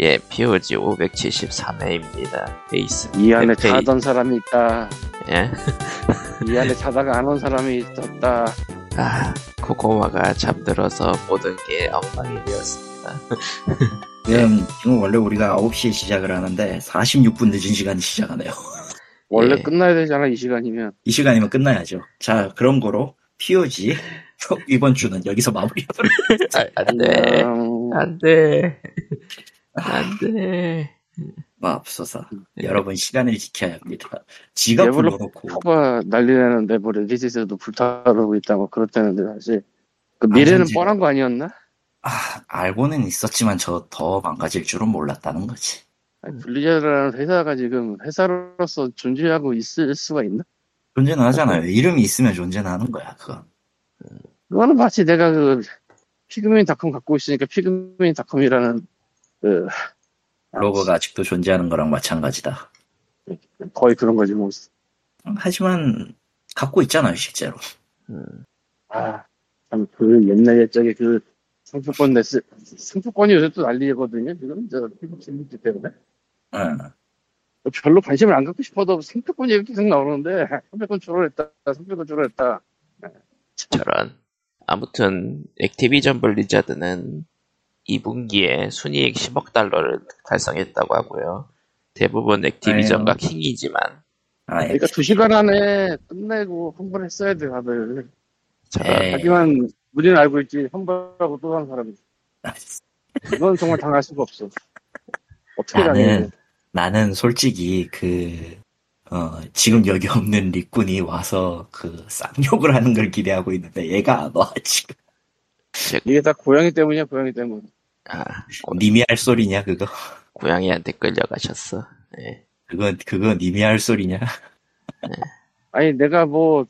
예, POG 573회입니다. 베이스. 이 안에 페이- 자던 사람이 있다. 예? 이 안에 자다가 안 온 사람이 있었다. 아, 코코마가 잠들어서 모든 게 엉망이 되었습니다. 지금, 지금 원래 우리가 9시에 시작을 하는데 46분 늦은 시간에 시작하네요. 원래 예. 끝나야 되잖아, 이 시간이면. 이 시간이면 끝나야죠. 자, 그런 거로 POG 이번 주는 여기서 마무리하도록 아, 안 돼. 안 돼. 안 돼. 마옵소서. 여러분 시간을 지켜야 합니다. 지가 불러놓고 커버 난리 나는데, 뭐, 레딧에도 불타오르고 있다고 그렇다는데, 사실. 그 미래는 아니지. 뻔한 거 아니었나? 아, 알고는 있었지만 저 더 망가질 줄은 몰랐다는 거지. 아니, 블리자드라는 회사가 지금 회사로서 존재하고 있을 수가 있나? 존재는 하잖아요. 이름이 있으면 존재는 하는 거야, 그건. 그거는 마치 내가 그, 피그민 닷컴 갖고 있으니까 피그민 닷컴이라는, 그, 로고가 아직도 존재하는 거랑 마찬가지다. 거의 그런 거지, 뭐. 하지만 갖고 있잖아요, 실제로. 음, 아, 참, 그 옛날 옛적에 그 상품권 냈을, 상품권이 요새 또 난리거든요, 지금, 저, 피부 질문지 때문에. 응. 별로 관심을 안 갖고 싶어도 상품권이 이렇게 계속 나오는데, 300원 줄어냈다, 300원 줄어냈다. 저런. 아무튼, 액티비전 블리자드는 2분기에 순이익 10억 달러를 달성했다고 하고요. 대부분 액티비전과 킹이지만, 아, 예. 그러니까 2시간 안에 끝내고 환불했어야 돼, 다들. 하지만, 우리는 알고 있지, 환불하고 또 한 사람이. 아, 이건 정말 당할 수가 없어. 어떻게 나는, 당해? 나는 솔직히 그, 어, 지금 여기 없는 리꾼이 와서 그 쌍욕을 하는 걸 기대하고 있는데 얘가 안 와, 지금. 이게 다 고양이 때문이야, 고양이 때문. 아, 고, 님이 할 소리냐, 그거? 고양이한테 끌려가셨어. 예. 그건, 그거 님이 할 소리냐? 아니, 내가 뭐,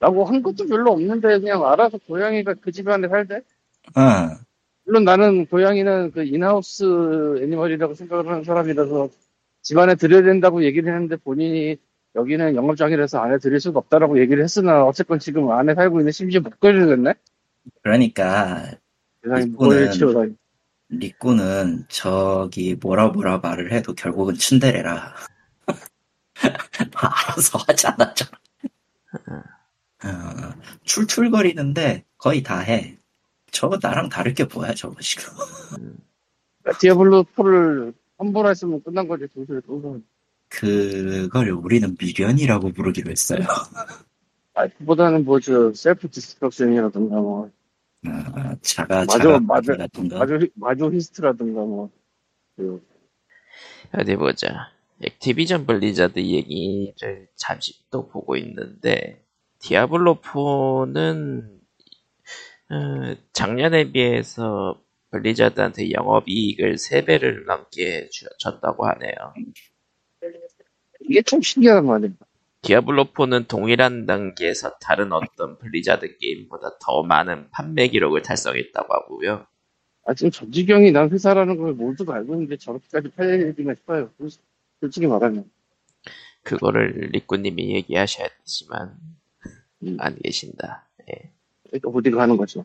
라고 한 것도 별로 없는데, 그냥 알아서 고양이가 그 집안에 살대? 응. 물론 나는 고양이는 그 인하우스 애니멀이라고 생각을 하는 사람이라서 집안에 들여야 된다고 얘기를 했는데 본인이 여기는 영업장이라서 안에 들일 수가 없다라고 얘기를 했으나 어쨌건 지금 안에 살고 있는 심지어 목걸이를 그러니까, 세상에 리꾼은 저기 뭐라 뭐라 말을 해도 결국은 츤데레라. 다 알아서 하잖아, 저. 어, 투덜거리는데 거의 다 해. 저거 나랑 다를 게 뭐야, 저거 지금. 그러니까 디아블로 4를 환불했으면 끝난 거지 도저히 또 그걸 우리는 미련이라고 부르기로 했어요. 아, 그보다는 뭐 저 self-destruction이라든가 뭐 어, 자가, 자가. 같은가. 마조 마조히스트라든가 뭐 그, 어디 보자. 액티비전 블리자드 얘기를 잠시 또 보고 있는데, 디아블로 4는, 어, 작년에 비해서 블리자드한테 영업이익을 3배를 넘게 주- 줬다고 하네요. 이게 참 신기하단 말이야. 디아블로 4는 동일한 단계에서 다른 어떤 블리자드 게임보다 더 많은 판매 기록을 달성했다고 하고요. 아, 지금 전지경이 난 회사라는 걸 모두가 알고 있는데 저렇게까지 팔리나 싶어요. 솔- 솔직히 말하면. 그거를 리꾸님이 얘기하셔야 되지만, 음. 안 계신다. 예. 그러니까 어디가 하는 거죠.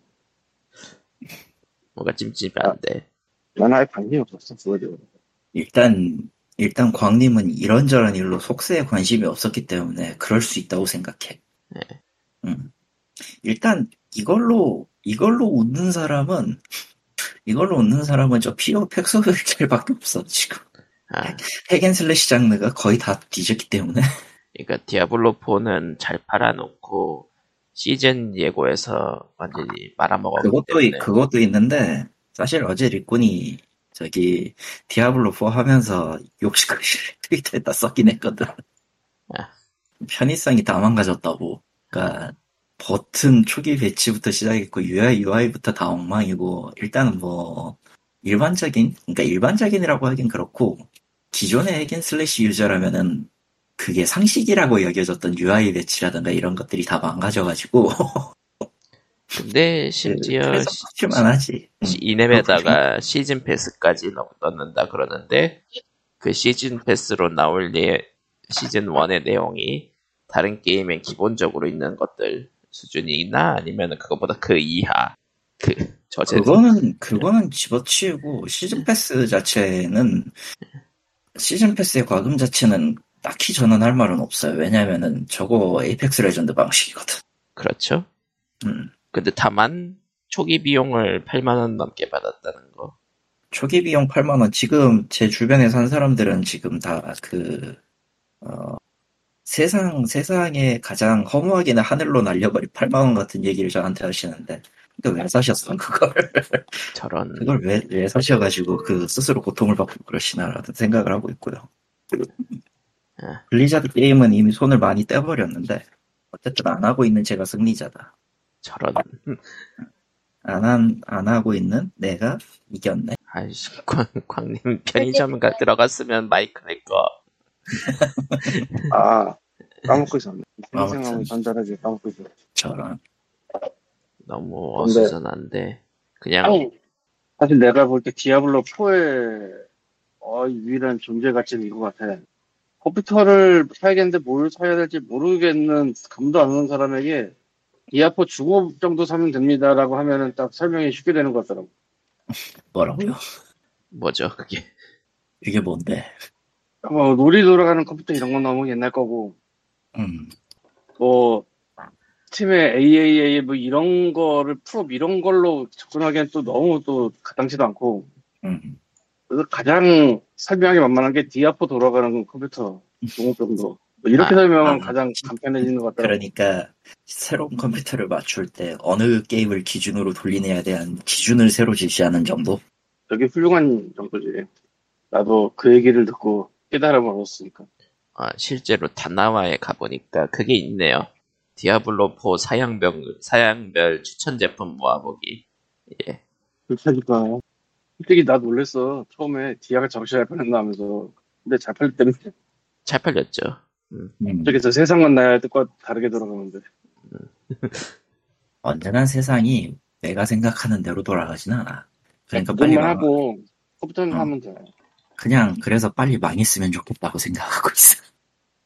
뭔가 찜찜한데. 난 아예 관심이 없었어, 그거에. 일단, 일단 광님은 이런저런 일로 속세에 관심이 없었기 때문에 그럴 수 있다고 생각해. 네. 음. 일단, 이걸로, 이걸로 웃는 사람은, 이걸로 웃는 사람은 저 피오 팩소벨밖에 없어, 지금. 아, hack and slash 장르가 거의 다 뒤졌기 때문에. 그러니까 디아블로 4는 잘 팔아놓고 시즌 예고에서 완전히 말아먹었기 그것도, 때문에 있- 그것도 있는데, 사실 어제 리꾼이, 저기, 디아블로 4 하면서 욕심글씨를 트위터에다 썼긴 했거든. 아. 편의성이 다 망가졌다고. 그니까, 버튼 초기 배치부터 시작했고, UI, UI부터 다 엉망이고, 일단은 뭐, 일반적인, 그러니까 일반적인이라고 하긴 그렇고, 기존의 hack and slash 유저라면은, 그게 상식이라고 여겨졌던 UI 배치라든가 이런 것들이 다 망가져가지고, 근데 심지어 시- 하지. 시- 이 게임에다가 시즌 패스까지 넣, 넣는다 그러는데 그 시즌 패스로 나올 예, 시즌 1의 내용이 다른 게임엔 기본적으로 있는 것들 수준이나 아니면 그것보다 그 이하 그 저제 그거는 그거는 집어치우고 시즌 패스 자체는 시즌 패스의 과금 자체는 딱히 저는 할 말은 없어요. 왜냐면은 저거 에이펙스 레전드 방식이거든. 그렇죠. 음. 근데 다만 초기 비용을 8만 원 넘게 받았다는 거. 초기 비용 8만 원. 지금 제 주변에 산 사람들은 지금 다그 어, 세상 세상에 가장 허무하게는 하늘로 날려버린 8만 원 같은 얘기를 저한테 하시는데 그왜 사셨어 그걸? 저런 그걸 왜, 왜 사셔가지고 그 스스로 고통을 받고 그러시나라는 생각을 하고 있고요. 아. 블리자드 게임은 이미 손을 많이 떼버렸는데 어쨌든 안 하고 있는 제가 승리자다. 저런 안, 한, 안 하고 있는 내가 이겼네. 아이씨 광, 광님 편의점 가 들어갔으면 마이크 내 거 아, 까먹고 있었네. 생생하고 전달하지 까먹고 있었네. 저런. 너무 어수선한데 그냥 아니, 사실 내가 볼 때 디아블로 4의 어, 유일한 존재 가치는 이거 같아. 컴퓨터를 사야겠는데 뭘 사야 될지 모르겠는 감도 안 오는 사람에게 디아4 중고 정도 사면 됩니다라고 하면은 딱 설명이 쉽게 되는 것 같더라고. 뭐라고요? 뭐죠 그게 이게 뭔데? 뭐 놀이 돌아가는 컴퓨터 이런 건 너무 옛날 거고 음, 뭐 팀의 AAA 뭐 이런 거를 프로 이런 걸로 접근하기엔 또 너무 또 가당치도 않고 음. 그래서 가장 설명하기 만만한 게 디아4 돌아가는 컴퓨터 중고 정도 뭐 이렇게 아, 설명하면 아. 가장 간편해지는 것 같더라고 그러니까 새로운 컴퓨터를 맞출 때 어느 게임을 기준으로 돌리느냐에 대한 기준을 새로 제시하는 정도? 되게 훌륭한 정도지. 나도 그 얘기를 듣고 깨달음을 얻었으니까. 아, 실제로 다나와에 가보니까 그게 있네요. 디아블로4 사양별 사양별 추천 제품 모아보기. 예. 그렇다니까. 솔직히 나 놀랬어. 처음에 디아가 정신 잘 팔린다 하면서. 근데 잘 때는 잘 팔렸죠 음, 저기서 세상만 나야 할 때과 다르게 돌아가는데 언제나 세상이 내가 생각하는 대로 돌아가진 않아. 그러니까 빨리 망, 하고 컴퓨터는 어. 하면 돼. 그냥 그래서 빨리 망했으면 좋겠다고 생각하고 있어.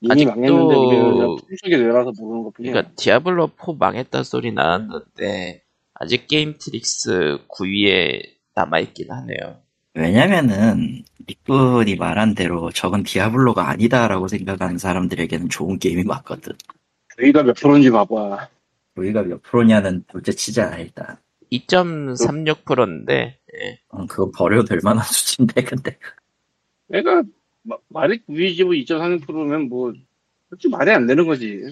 이미 아직도- 망했는데 우리는 그냥 풍속에 내려서 모르는 것 뿐이야. 그러니까 디아블로 4 망했다 소리 나왔는데 아직 게임 트릭스 9위에 남아있긴 하네요 왜냐면은 닉분이 말한 대로 저건 디아블로가 아니다라고 생각하는 사람들에게는 좋은 게임이 맞거든. 저희가 몇 프로인지 봐봐 우리가 몇 프로냐는 둘째 치자 일단. 2.36%인데 예. 어, 그거 버려도 될 만한 수치인데 근데 애가 마- 말이 9위지고 2.3%면 뭐 솔직히 말이 안 되는 거지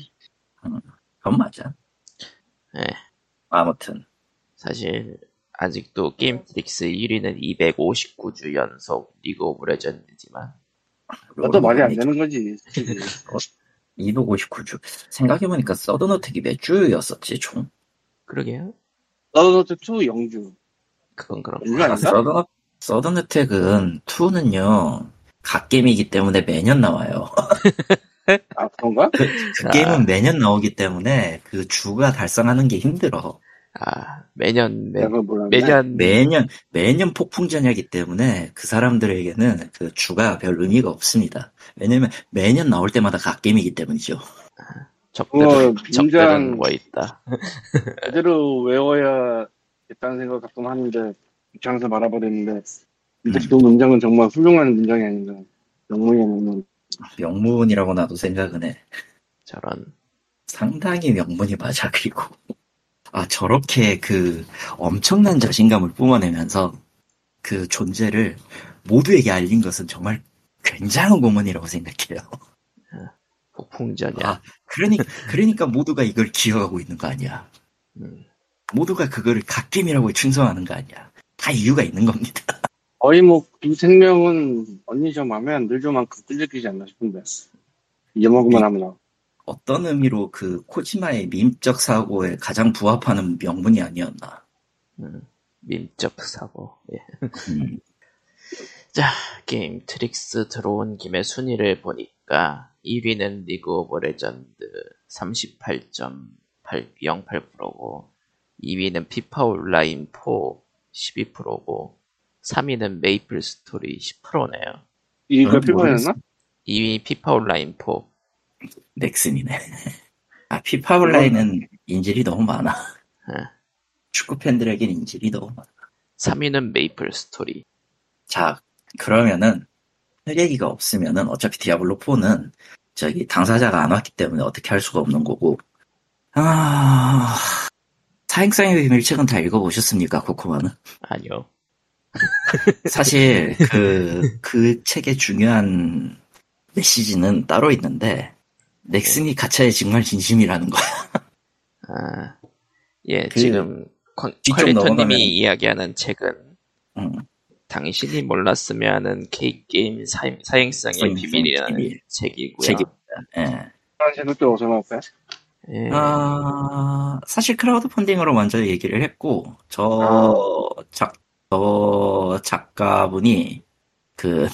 그건 맞아. 예. 아무튼 사실 아직도 게임 트릭스 1위는 259주 연속 리그 오브 레전드지만 그것도 말이 안 되는 거지 솔직히. 259주. 생각해보니까 서든어택이 몇 주였었지, 총? 그러게요 서든어택 2 0주 그건 그렇고? 서든어, 서든어택은 2는요, 갓게임이기 때문에 매년 나와요. 아 그런가? 그 아. 게임은 매년 나오기 때문에 그 주가 달성하는 게 힘들어. 아 매년 매, 매년 매년, 매년 폭풍전야기 때문에 그 사람들에게는 그 주가 별 의미가 없습니다. 왜냐면 매년 나올 때마다 갓게임이기 때문이죠. 적들은 굉장히- 뭐 있다 제대로 외워야 겠다는 생각 가끔 하는데 귀찮아서 말아버리는데 근데 음. 그 문장은 정말 훌륭한 문장이 아닌가 영문이 명문 명문이라고 나도 생각은 해. 저런 상당히 명분이 맞아. 그리고 아 저렇게 그 엄청난 자신감을 뿜어내면서 그 존재를 모두에게 알린 것은 정말 굉장한 고문이라고 생각해요. 폭풍전야 아, 그러니 그러니까 모두가 이걸 기억하고 있는 거 아니야. 음, 모두가 그거를 갓겜이라고 충성하는 거 아니야. 다 이유가 있는 겁니다. 거의 뭐 이 생명은 언니 저 마음에 안 들죠만큼 끌리지 않나 싶은데 이만큼만 하면 어떤 의미로 그 코지마의 밈적 사고에 가장 부합하는 명분이 아니었나. 음, 밈적 사고 예. 음, 자, 게임 트릭스 들어온 김에 순위를 보니까 1위는 리그 오브 레전드 38.08%고 2위는 피파 온라인 4 12%고 3위는 메이플 스토리 10%네요. 이거 그건 필요했나? 2위 피파 온라인 4. 넥슨이네. 아 피파 온라인은 인질이 너무 많아. 예. 축구 팬들에겐 인질이 너무 많아. 3위는 메이플 스토리. 자, 그러면은 할 얘기가 없으면은 어차피 디아블로 4는 저기 당사자가 안 왔기 때문에 어떻게 할 수가 없는 거고. 아, 사행성의 비밀 책은 다 읽어보셨습니까, 코코마는? 아니요. 사실 그, 그 책의 중요한 메시지는 따로 있는데, 넥슨이 가차에 정말 진심이라는 거야. 아, 예, 그 지금 퀄- 뒤쪽 퀄리토님이 넘어가면- 이야기하는 책은 음, 당신이 몰랐으면 하는 K게임 사행, 사행성의 사행성의 비밀이라는 비밀. 책이고요. 책입니다. 예. 당신은 또 어디서 나올까요? 예, 아, 사실 크라우드 펀딩으로 먼저 얘기를 했고, 저, 아. 작, 저 작가분이, 그,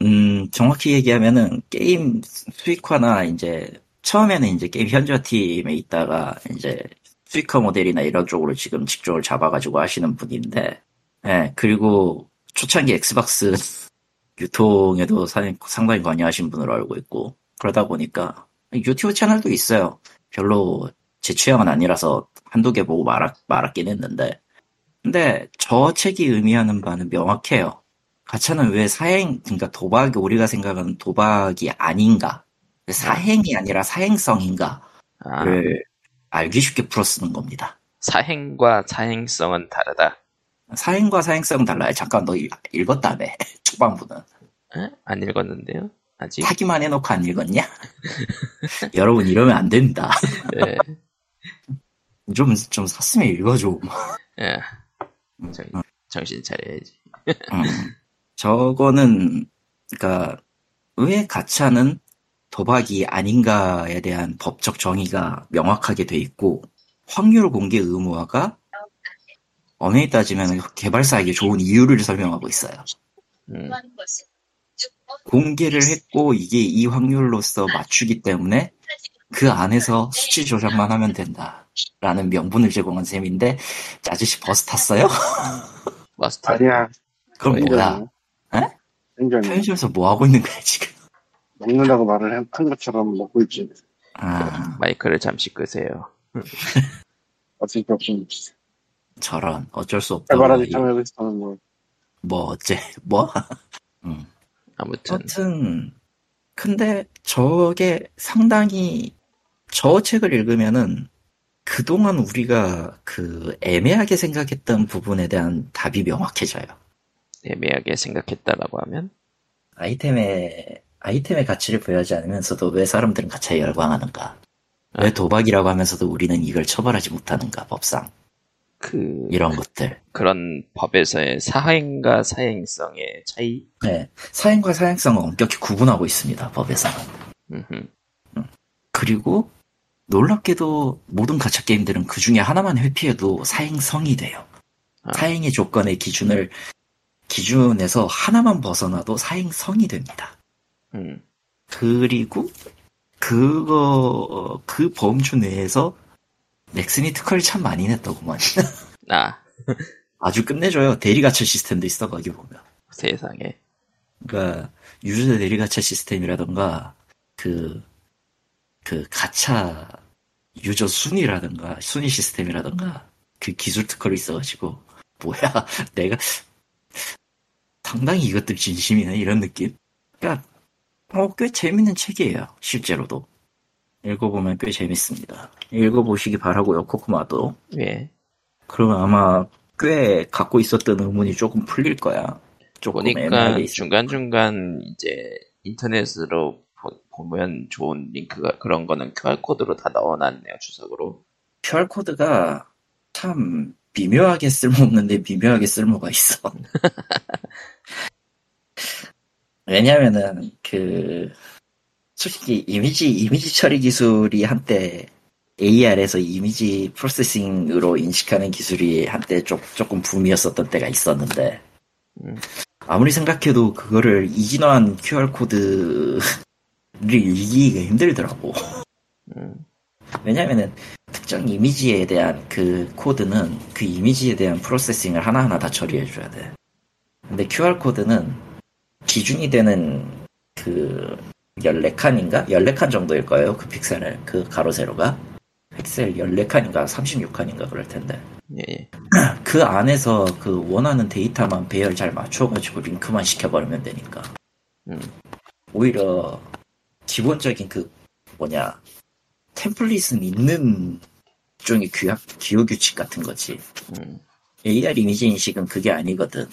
음, 정확히 얘기하면은, 게임 수익화나, 이제, 처음에는 이제 게임 현지화 팀에 있다가, 이제, 수익화 모델이나 이런 쪽으로 지금 직종을 잡아가지고 하시는 분인데, 예, 그리고, 초창기 엑스박스 유통에도 사- 상당히 관여하신 분으로 알고 있고, 그러다 보니까, 유튜브 채널도 있어요. 별로 제 취향은 아니라서 한두 개 보고 말았, 말았긴 했는데. 근데 저 책이 의미하는 바는 명확해요. 가차는 왜 사행, 그러니까 도박이 우리가 생각하는 도박이 아닌가. 사행이 아니라 사행성인가를 아, 알기 쉽게 풀어 쓰는 겁니다. 사행과 사행성은 다르다. 사행과 사행성은 달라요. 잠깐 너 읽- 읽었다며. 초반부는. 에? 안 읽었는데요? 아직? 하기만 해놓고 안 읽었냐? 여러분 이러면 안 됩니다. 예, 좀, 좀 샀으면 읽어줘. 예. 정, 정신 차려야지. 음, 저거는 그러니까 왜 가차는 도박이 아닌가에 대한 법적 정의가 명확하게 돼 있고 확률 공개 의무화가 엄연히 따지면 개발사에게 좋은 이유를 설명하고 있어요. 음, 공개를 했고 이게 이 확률로서 맞추기 때문에 그 안에서 수치 조작만 하면 된다라는 명분을 제공한 셈인데 아저씨 버스 탔어요? 마스터. 아니야. 그럼 뭐야? 에? 생전에 편의점에서 뭐 하고 있는 거야 지금? 먹는다고 말을 한- 한 것처럼 먹고 있지. 아 마이크를 잠시 끄세요. 어쩔 수 없이. 저런 어쩔 수 없다고 해바라기 이- 참여에서는 뭐. 뭐 어째 뭐 음. 아무튼, 아무튼 근데 저게 상당히 저 책을 읽으면은 그동안 우리가 그 애매하게 생각했던 부분에 대한 답이 명확해져요. 애매하게 생각했다라고 하면, 아이템의 아이템의 가치를 부여하지 않으면서도 왜 사람들은 가차에 열광하는가? 아. 왜 도박이라고 하면서도 우리는 이걸 처벌하지 못하는가? 법상 그, 이런 것들. 그런 법에서의 사행과 사행성의 차이? 네, 사행과 사행성은 엄격히 구분하고 있습니다. 법에서는. 음흠. 그리고 놀랍게도 모든 가챠 게임들은 그 중에 하나만 회피해도 사행성이 돼요. 아. 사행의 조건의 기준을 기준에서 하나만 벗어나도 사행성이 됩니다. 음, 그리고 그거 그 범주 내에서 넥슨이 특허를 참 많이 냈더구만. 아, 아주 끝내줘요. 대리가처 시스템도 있어 거기 보면. 세상에. 그러니까 유저 대리가차 시스템이라던가 그, 그 가차 유저 순위라던가 순위 시스템이라던가 그 기술 특허를 있어가지고 뭐야 내가 상당히 이것들 진심이네 이런 느낌. 그러니까 어, 꽤 재밌는 책이에요 실제로도 읽어보면 꽤 재밌습니다. 읽어보시기 바라고요 코코마도. 예. 그러면 아마 꽤 갖고 있었던 의문이 조금 풀릴 거야. 조금 보니까 있어. 중간 중간 이제 인터넷으로 보, 면 좋은 링크가 그런 거는 QR코드로 다 넣어놨네요, 주석으로. QR코드가 참 미묘하게 쓸모없는데 미묘하게 쓸모가 있어. 왜냐면은 그 솔직히 이미지 이미지 처리 기술이 한때 AR에서 이미지 프로세싱으로 인식하는 기술이 한때 조, 조금 붐이었었던 때가 있었는데 음. 아무리 생각해도 그거를 이진화한 QR코드를 읽기가 힘들더라고. 음, 왜냐면은 특정 이미지에 대한 그 코드는 그 이미지에 대한 프로세싱을 하나하나 다 처리해줘야 돼. 근데 QR코드는 기준이 되는 그 14칸인가? 14칸 정도일 거예요. 그 픽셀을, 그 가로 세로가. 픽셀 14칸인가 36칸인가 그럴 텐데 예, 예. 그 안에서 그 원하는 데이터만 배열 잘 맞춰가지고 링크만 시켜버리면 되니까 음. 오히려 기본적인 그 뭐냐 템플릿은 있는 종의 규약, 기호 규칙 같은 거지 음. AR 이미지 인식은 그게 아니거든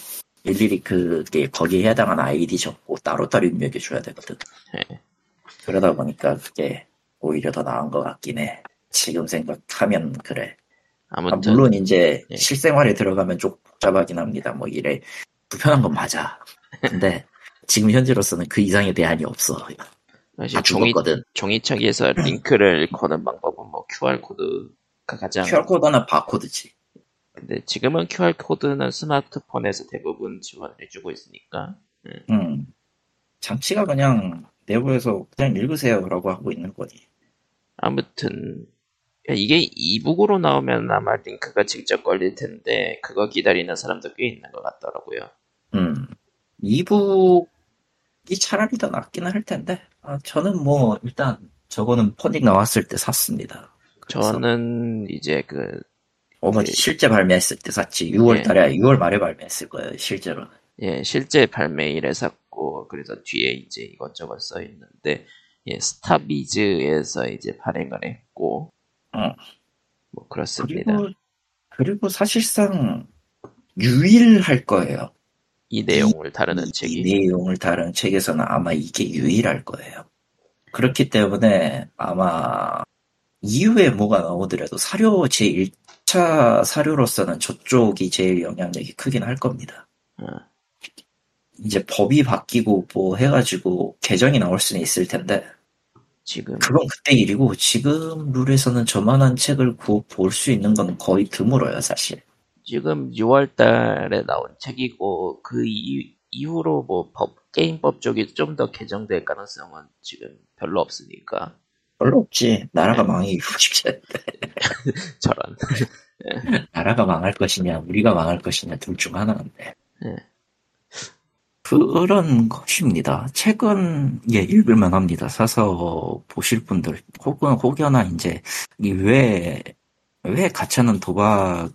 일일이 그게 거기에 해당하는 아이디 적고 따로따로 입력해 줘야 되거든 예. 그러다 보니까 그게 오히려 더 나은 것 같긴 해 지금 생각하면 그래 아, 아무튼 물론 이제 예. 실생활에 들어가면 좀 복잡하긴 합니다. 뭐 이래 불편한 건 맞아. 근데 지금 현재로서는 그 이상의 대안이 없어. 사실 다 종이 죽었거든. 종이책에서 링크를 거는 방법은 뭐 QR 코드 가 가장 QR 코드나 바코드지. 근데 지금은 QR 코드는 스마트폰에서 대부분 지원을 해주고 있으니까 음. 장치가 그냥 내부에서 그냥 읽으세요라고 하고 있는 거니. 아무튼 이게 이북으로 나오면 아마 링크가 직접 걸릴 텐데 그거 기다리는 사람도 꽤 있는 것 같더라고요. 음. 이북이 차라리 더 낫기는 할 텐데. 아, 저는 뭐 일단 저거는 펀딩 나왔을 때 샀습니다. 저는 이제 그 어머니 그- 실제 발매했을 때 샀지. 6월 예. 달에 6월 말에 발매했을 거예요. 실제로는. 예, 실제 발매일에 샀고 그래서 뒤에 이제 이것저것 써 있는데 예, 스타비즈에서 이제 발행을 했고 어. 뭐 그렇습니다. 그리고 그리고 사실상 유일할 거예요. 이 내용을 다루는 이, 책이 이 내용을 다룬 책에서는 아마 이게 유일할 거예요. 그렇기 때문에 아마 이후에 뭐가 나오더라도 사료 제 1차 사료로서는 저쪽이 제일 영향력이 크긴 할 겁니다. 어, 이제 법이 바뀌고 뭐 해가지고 개정이 나올 수는 있을 텐데 지금 그건 그때 일이고 지금 룰에서는 저만한 책을 볼 수 있는 건 거의 드물어요 사실. 지금 6월 달에 나온 책이고 그 이, 이후로 뭐 법 게임법 쪽이 좀 더 개정될 가능성은 지금 별로 없으니까 별로 없지. 나라가 네. 망해 이후직전. 저런 나라가 망할 것이냐, 우리가 망할 것이냐, 둘 중 하나인데. 네. 그런 것입니다. 책은, 예, 읽을만 합니다. 사서 보실 분들, 혹은, 혹여나 이제, 이 왜, 왜 가차는 도박,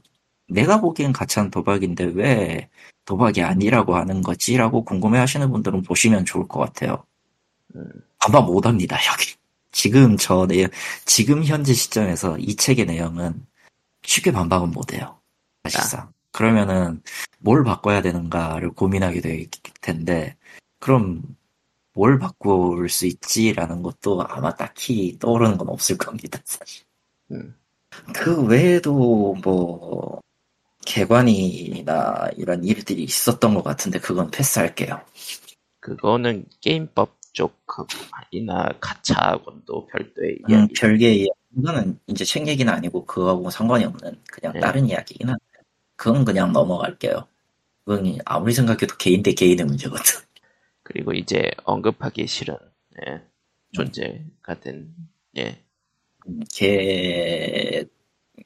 내가 보기엔 가차는 도박인데 왜 도박이 아니라고 하는 거지라고 궁금해 하시는 분들은 보시면 좋을 것 같아요. 음. 아마 못 합니다, 여기. 지금 저 내용, 지금 현재 시점에서 이 책의 내용은 쉽게 반박은 못해요. 사실상. 그러면은 뭘 바꿔야 되는가를 고민하게 될 텐데, 그럼 뭘 바꿀 수 있지라는 것도 아마 딱히 떠오르는 건 없을 겁니다, 사실. 음. 그 외에도 뭐, 개관이나 이런 일들이 있었던 것 같은데, 그건 패스할게요. 그거는 게임법 쪽이나 가차하고도 별도의 음, 이야기. 별개의 이야기. 이거는 이제 책 얘기는 아니고 그거하고 상관이 없는 그냥 네. 다른 이야기긴 한데 그건 그냥 넘어갈게요. 그건 아무리 생각해도 개인 대 개인의 문제거든. 그리고 이제 언급하기 싫은 예, 존재가 된 예, 음, 개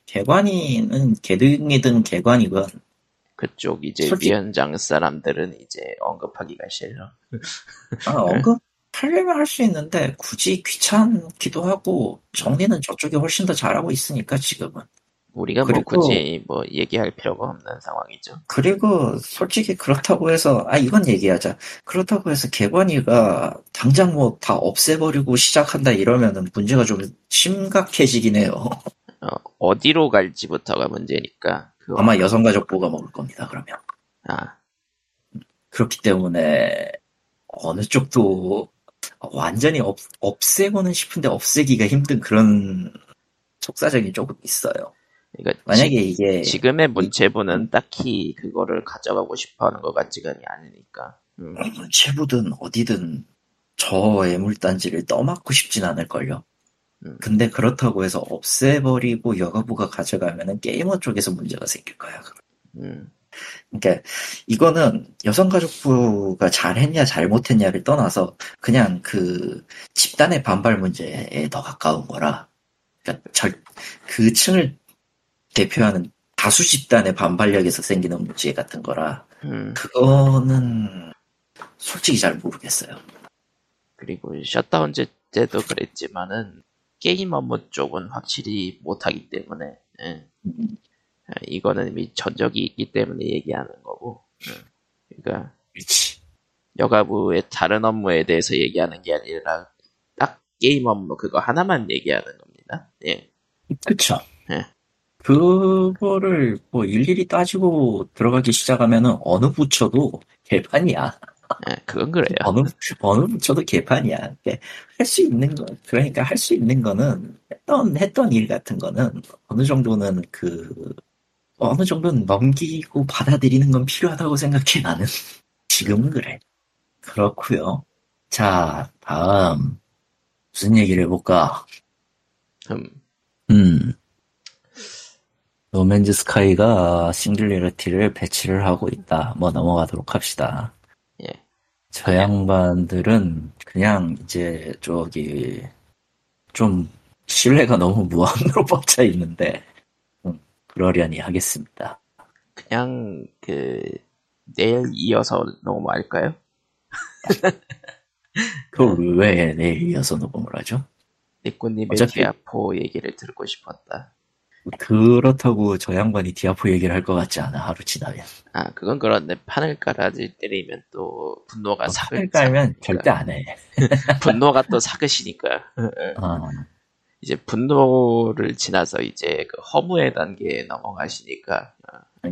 개관이는 개등이든 개관이건 그쪽 이제 솔직히- 위원장 사람들은 이제 언급하기가 싫어. 아, 언급 하려면 할 수 있는데 굳이 귀찮기도 하고 정리는 저쪽이 훨씬 더 잘하고 있으니까 지금은. 우리가 뭐 굳이 뭐 얘기할 필요가 없는 상황이죠. 그리고 솔직히 그렇다고 해서 아 이건 얘기하자. 그렇다고 해서 개관이가 당장 뭐 다 없애버리고 시작한다 이러면은 문제가 좀 심각해지긴 해요. 어, 디로 갈지부터가 문제니까. 그거- 아마 여성가족부가 먹을 겁니다. 그러면 아, 그렇기 때문에 어느 쪽도 완전히 없, 없애고는 싶은데 없애기가 힘든 그런 속사정이 조금 있어요. 그러니까 만약에 지, 이게 지금의 문체부는 딱히 그거를 가져가고 싶어하는 것 같지가 않으니까. 음, 문체부든 어디든 저 애물단지를 떠맡고 싶진 않을걸요. 음. 근데 그렇다고 해서 없애버리고 여가부가 가져가면은 게이머 쪽에서 문제가 생길 거야. 음, 그러니까 이거는 여성가족부가 잘했냐 잘못했냐를 떠나서 그냥 그 집단의 반발 문제에 더 가까운 거라. 그러니까 절, 그 층을 대표하는 다수 집단의 반발력에서 생기는 문제 같은 거라. 음. 그거는 솔직히 잘 모르겠어요. 그리고 셧다운 제 때도 그랬지만은 게임 업무 쪽은 확실히 못하기 때문에 예. 음, 예, 이거는 이미 전적이 있기 때문에 얘기하는 거고 예. 그러니까 그렇지. 여가부의 다른 업무에 대해서 얘기하는 게 아니라 딱 게임 업무 그거 하나만 얘기하는 겁니다. 예. 그쵸. 예. 그거를 뭐 일일이 따지고 들어가기 시작하면은 어느 부처도 개판이야. 예, 그건 그래요. 어느 어느 부처도 개판이야. 할 수 있는 거 그러니까 할 수 있는 거는 했던 했던 일 같은 거는 어느 정도는 그 어느 정도는 넘기고 받아들이는 건 필요하다고 생각해 나는 지금은 그래. 그렇고요. 자 다음 무슨 얘기를 해볼까? 음, 음. 노맨즈 스카이가 싱글리러티를 배치를 하고 있다. 뭐 넘어가도록 합시다. 예. 저 양반들은 그냥 이제 저기 좀 신뢰가 너무 무한으로 뻗쳐 있는데 음, 그러려니 하겠습니다. 그냥 그 내일 이어서 넘어갈까요? 그걸 왜 내일 이어서 녹음을 하죠? 니꼬님의 어차피- 디아포 얘기를 듣고 싶었다. 그렇다고 저 양반이 디아포 얘기를 할 것 같지 않아 하루 지나면. 아, 그건 그런데 판을 깔아질 때리면 또 분노가 사그 판을 깔면 절대 안 해. 분노가 또 사그시니까 어, 이제 분노를 지나서 이제 그 허무의 단계에 넘어가시니까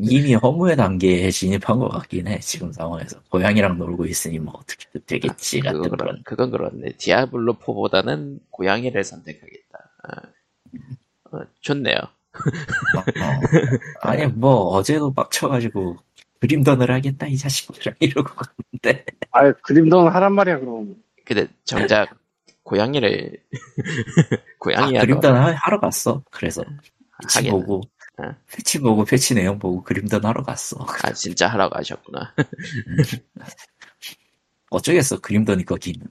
이미 허무의 단계에 진입한 것 같긴 해 지금 상황에서 고양이랑 놀고 있으니 뭐 어떻게 되겠지 같은 그건, 그런 그런, 그건 그렇네. 디아블로 4보다는 고양이를 선택하겠다. 어, 어, 좋네요. 어, 아니 뭐 어제도 빡쳐가지고 그림던을 하겠다 이 자식들 이러고 갔는데 아 그림돈 하란 말이야 그럼. 근데 정작 고양이를 아, 고양이야 그림던 하- 하러 갔어 그래서 패치 하긴 보고 어. 패치 보고 패치 내용 보고 그림던 하러 갔어 아 진짜 하러 가셨구나. 어쩌겠어 그림던이 거기 있는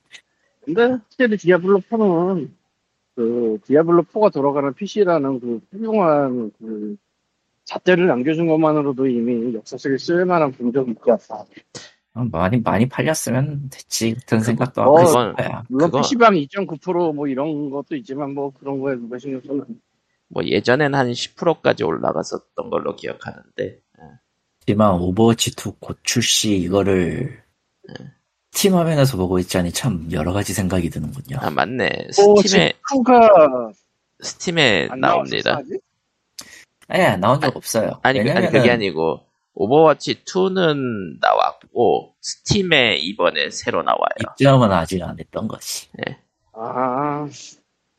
근데 확실히 디아블로 4는 그 디아블로 4가 돌아가는 PC라는 그 훌륭한 그 잣대를 남겨준 것만으로도 이미 역사적에 쓸만한 분적이 있지 않다. 어, 많이 많이 팔렸으면 됐지 같은 생각도 어, 하고 있을 거야 물론 그거- PC방 2.9%뭐 이런 것도 있지만 뭐 그런 거에 누가 신경 쓰나. 뭐 예전엔 한 10%까지 올라갔었던 걸로 기억하는데 하지만 오버워치2 곧 출시 이거를 스팀 화면에서 보고 있자니 참 여러 가지 생각이 드는군요. 아 맞네 오, 스팀에 가 스팀에 안 나옵니다. 아니, 나온 적 없어요. 아니, 그- 아니 왜냐면은- 그게 아니고 오버워치 2는 나왔고 스팀에 이번에 새로 나와요. 입점은 아직 안 했던 것이. 아,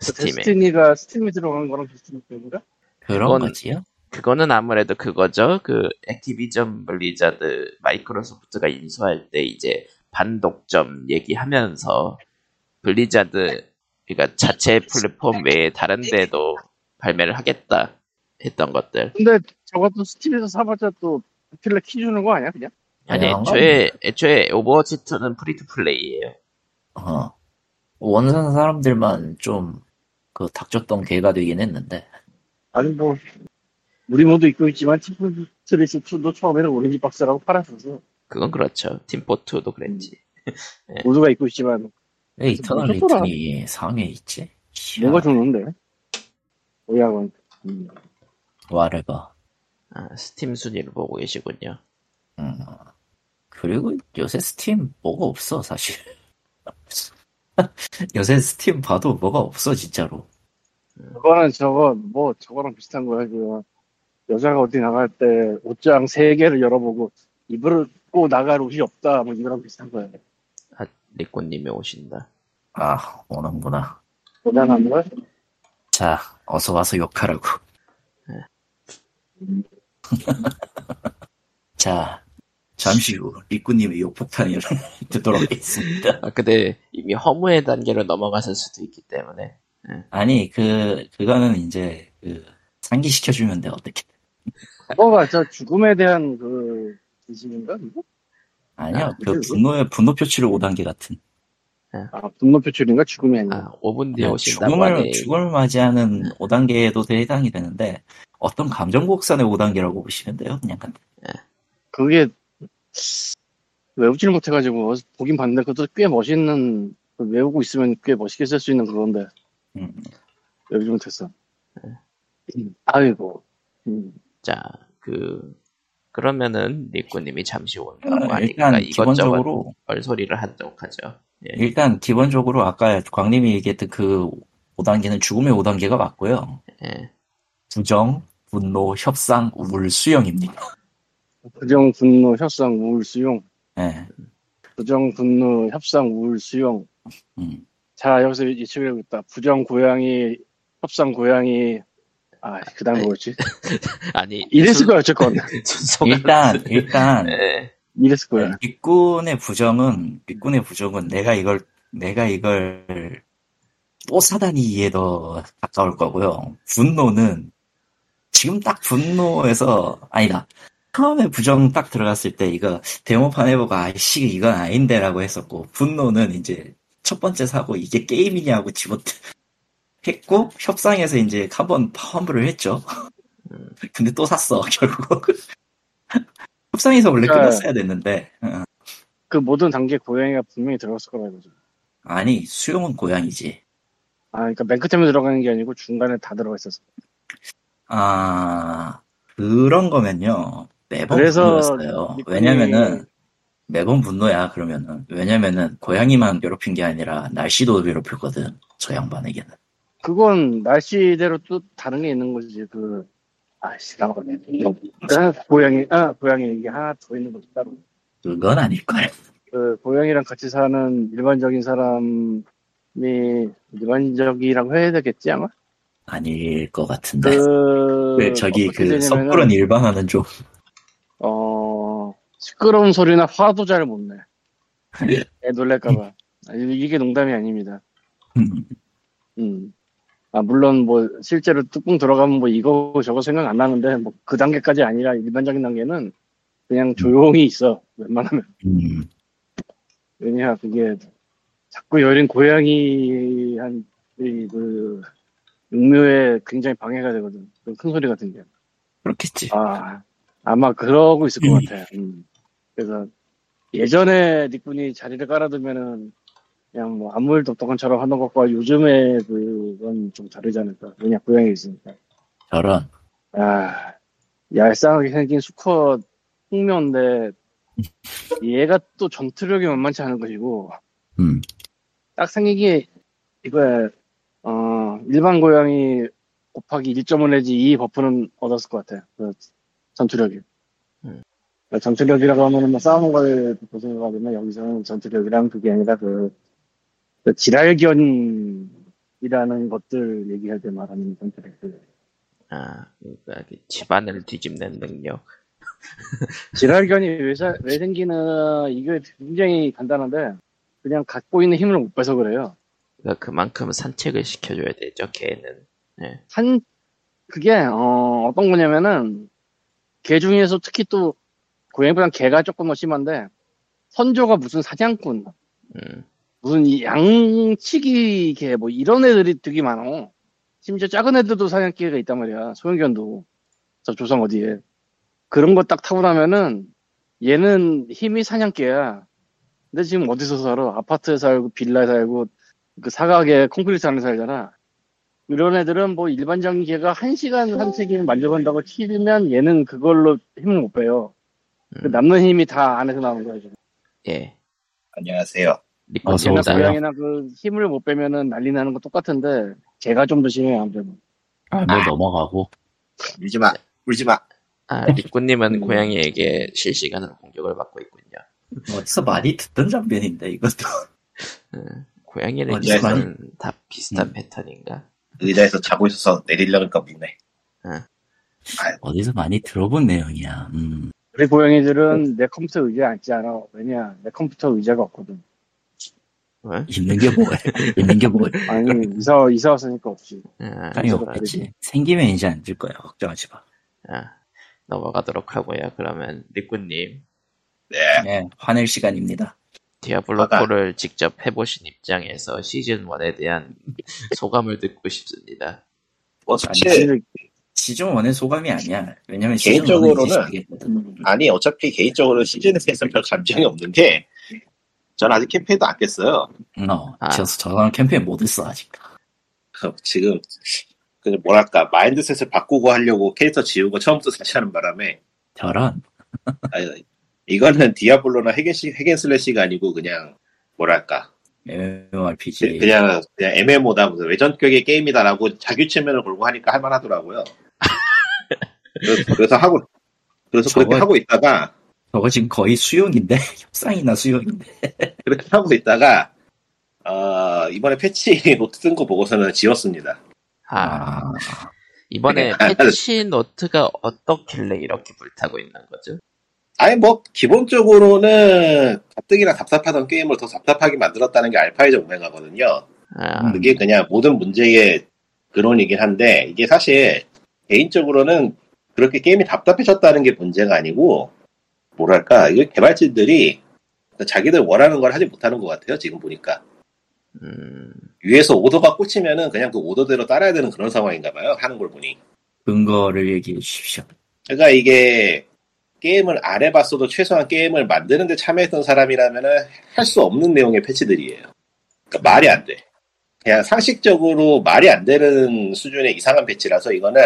스팀에 데스티니가 스팀에 들어간 거랑 비슷한 건가? 그런 그건- 거지요? 그거는 아무래도 그거죠. 그 액티비전 블리자드 마이크로소프트가 인수할 때 이제 반독점 얘기하면서 블리자드 그러니까 자체 플랫폼 외에 다른 데도 발매를 하겠다 했던 것들. 근데 저것도 스팀에서 사봤자 또 필레 키 주는 거 아니야 그냥? 아니 애초에 애초에 오버워치 2는 free 투 플레이예요. 어. 원산 사람들만 좀, 그, 닥쳤던 개가 되긴 했는데. 아니 뭐 우리 모두 입고 있지만 팀 스트레스 2도 처음에는 오렌지 박스라고 팔았어서 그건 그렇죠. 팀포 2도 그랬지. 모두가 입고 있지만 왜 이터널 뭐. 리턴이 상위에 있지? 뭐가 좋는데? 오야건 음. 와르가. 아, 스팀 순위를 보고 계시군요. 음. 그리고 요새 스팀 뭐가 없어, 사실. 요새 스팀 봐도 뭐가 없어, 진짜로. 그거는 저거 뭐 저거랑 비슷한 거야 그 여자가 어디 나갈 때 옷장 세 개를 열어보고 입고 나갈 옷이 없다 뭐 이거랑 비슷한 거야 아, 리코님이 오신다. 아, 오는구나. 대단한 거야 자, 어서 와서 욕하라고. 자, 잠시 후 리꾸님의 욕폭탄이 듣도록 하겠습니다. 아, 근데 이미 허무의 단계로 넘어갔을 수도 있기 때문에. 아니, 그, 그거는 이제, 그, 상기시켜주면 돼, 어떻게. 그거가 저 죽음에 대한 그 지식인가 이거? 아니야, 아, 그 분노의, 분노 표출의 5단계 같은. 아 분노 표출인가 죽음이 아니야 아, 5분 뒤에 오신다고 죽음을, 하네. 죽음을 맞이하는 5단계에도 해당이 되는데, 어떤 감정 곡선의 5단계라고 보시면 돼요, 그냥. 그게 외우지를 못해가지고 보긴 봤는데 그것도 꽤 멋있는 그 외우고 있으면 꽤 멋있게 쓸 수 있는 그건데 음. 여기 됐어. 음, 아이고. 음. 자, 그 그러면은 니꾸님이 잠시 온다고 어, 하니까 일단 이것저것 기본적으로 얼소리를 하도록 하죠. 예. 일단 기본적으로 아까 광님이 얘기했던 그 5단계는 죽음의 5단계가 맞고요. 예. 부정, 분노, 협상, 우물, 수용입니다. 부정, 분노, 협상, 우울, 수용. 예. 부정, 분노, 협상, 우울, 수용. 음. 자, 여기서 예측을 해보겠다. 부정, 고양이, 협상, 고양이. 아, 그 다음 뭐였지? 아니 이랬을 거야, 어쨌건. 일단 일단 예. 이랬을 거야. 빅군의 부정은 빅군의 부정은 내가 이걸 내가 이걸 또 사다니 에 더 가까울 거고요. 분노는 지금 딱 분노에서 아니다. 처음에 부정 딱 들어갔을 때 이거 데모판 해보고 아이씨 이건 아닌데라고 했었고 분노는 이제 첫 번째 사고 이게 게임이냐고 집어 했고 협상에서 이제 한번 환불을 했죠. 음. 근데 또 샀어 결국. 협상에서 원래 그러니까- 끝났어야 됐는데 어. 그 모든 단계 고양이가 분명히 들어갔을 거라 이거죠. 아니 수용은 고양이지. 아, 그러니까 맨 끝에 들어가는 게 아니고 중간에 다 들어가 있었어. 아 그런 거면요 매번 그래서 분노였어요. 니꾸님이- 왜냐면은 매번 분노야 그러면은 왜냐면은 고양이만 괴롭힌 게 아니라 날씨도 괴롭혔거든 저 양반에게는. 그건 날씨대로 또 다른 게 있는 거지. 그, 아씨, 나가네. 아, 고양이, 아, 고양이 이게 하나 더 있는 거지, 따로. 그건 아닐걸. 그, 고양이랑 같이 사는 일반적인 사람이, 일반적이라고 해야 되겠지, 아마? 아닐 것 같은데. 그, 왜 저기 그 섣부른 일반화는 좀 어, 시끄러운 소리나 화도 잘 못 내. 애 놀랄까봐. 아, 이게 농담이 아닙니다. 음. 아, 물론 뭐, 실제로 뚜껑 들어가면 뭐 이거 저거 생각 안 나는데, 뭐 그 단계까지 아니라 일반적인 단계는 그냥 조용히 있어. 웬만하면. 음, 왜냐, 그게 자꾸 여린 고양이 한, 이, 그, 육묘에 굉장히 방해가 되거든. 그큰 소리 같은 게. 그렇겠지. 아, 아마 그러고 있을 것 같아. 음. 그래서 예전에 니꾼이 자리를 깔아두면은 그냥 뭐 아무 일도 없던 것처럼 하는 것과 요즘에 그건 좀 다르지 않을까. 왜냐, 고양이 있으니까. 저런 아, 얄쌍하게 생긴 수컷 홍면인데 얘가 또 전투력이 만만치 않은 것이고 음, 딱 생기기 이거야 어 일반 고양이 곱하기 1.5 내지 2 버프는 얻었을 것 같아 그 전투력이 음. 그러니까 전투력이라고 하면은 뭐 싸우는 걸 보생을 하면 여기서는 전투력이랑 그게 아니라 그, 그 지랄견이라는 것들 얘기할 때 말하는 전투력들 아, 그러니까 그 집안을 뒤집는 능력. 지랄견이 왜, 사- 왜 생기는 이게 굉장히 간단한데 그냥 갖고 있는 힘을 못 빼서 그래요. 그러니까 그만큼 산책을 시켜줘야 되죠. 개는. 예. 한 그게 어, 떤 거냐면은 개 중에서 특히 또 고양이보단 개가 조금 더 심한데 선조가 무슨 사냥꾼 음, 무슨 이 양치기 개 뭐 이런 애들이 되게 많어. 심지어 작은 애들도 사냥개가 있단 말이야. 소형견도 저 조상 어디에 그런 거 딱 타고 나면은 얘는 힘이 사냥개야. 근데 지금 어디서 살아? 아파트에 살고 빌라에 살고 그 사각에 콘크리트 안에 살잖아. 이런 애들은 뭐 일반적인 개가 한 시간 산책이면 만져본다고 치면 얘는 그걸로 힘을 못 빼요. 그 음. 남는 힘이 다 안에서 나오는 거야 지금. 예. 안녕하세요. 오세요. 고양이나 그 힘을 못 빼면은 난리 나는 거 똑같은데 걔가 좀 더 심해요 아무래도. 아, 뭐 넘어가고 울지 마. 울지 마. 아, 리꾸님은 음. 고양이에게 실시간으로 공격을 받고 있군요. 어디서 많이 듣던 장면인데 이것도 음, 고양이는 기본은 다 비슷한 음. 패턴인가? 의자에서 자고 있어서 내리려니까 묻네. 어디서 많이 들어본 내용이야. 음. 우리 고양이들은 내 컴퓨터 의자에 앉지 않아. 왜냐 내 컴퓨터 의자가 없거든. 어? 있는 게 뭐해? 있는 게 뭐해? 아니 이사 이사 왔으니까 없지. 아, 땅이 저거 없겠지. 생기면 이제 앉을 거야. 걱정하지 마. 아, 넘어가도록 하고요. 그러면 리꾸님 네. 네, 화낼 시간입니다. 디아블로 4를 직접 해보신 입장에서 시즌 1에 대한 소감을 듣고 싶습니다. 뭐 사실 시즌 1의 소감이 아니야. 왜냐면 개인적으로는- 음, 아니 어차피 개인적으로 시즌에 대해서 별 감정이 없는 게 전 아직 캠페인도 안 깼어요. 어, 아. 그래서 저는 캠페인 못 했어 아직. 지금 그 뭐랄까 mindset을 바꾸고 하려고 캐릭터 지우고 처음부터 다시 하는 바람에 저런 아니, 이거는 디아블로나 핵앤시, 핵앤슬래시가 아니고 그냥 뭐랄까 MMORPG 그냥 그냥 MMO다 무슨 외전격의 게임이다라고 자기 최면을 걸고 하니까 할만하더라고요. 그래서, 그래서 하고 그래서 그렇게 저거- 하고 있다가 저거 지금 거의 수용인데 협상이나 수용인데 그렇게 하고 있다가 어, 이번에 패치 노트 뜬거 보고서는 지웠습니다. 아, 아, 이번에 아, 패치 노트가 어떻길래 이렇게 불타고 있는 거죠? 아니 뭐 기본적으로는 가뜩이나 답답하던 게임을 더 답답하게 만들었다는 게 알파이저 오메가거든요. 아, 그게 그냥 모든 문제의 근원이긴 한데 이게 사실 개인적으로는 그렇게 게임이 답답해졌다는 게 문제가 아니고 뭐랄까 이거 개발진들이 자기들 원하는 걸 하지 못하는 것 같아요 지금 보니까 음, 위에서 오더가 꽂히면은 그냥 그 오더대로 따라야 되는 그런 상황인가 봐요 하는 걸 보니 근거를 얘기해 주십시오. 그러니까 이게 게임을 안 해봤어도 최소한 게임을 만드는데 참여했던 사람이라면은 할 수 없는 내용의 패치들이에요. 그러니까 말이 안 돼. 그냥 상식적으로 말이 안 되는 수준의 이상한 패치라서 이거는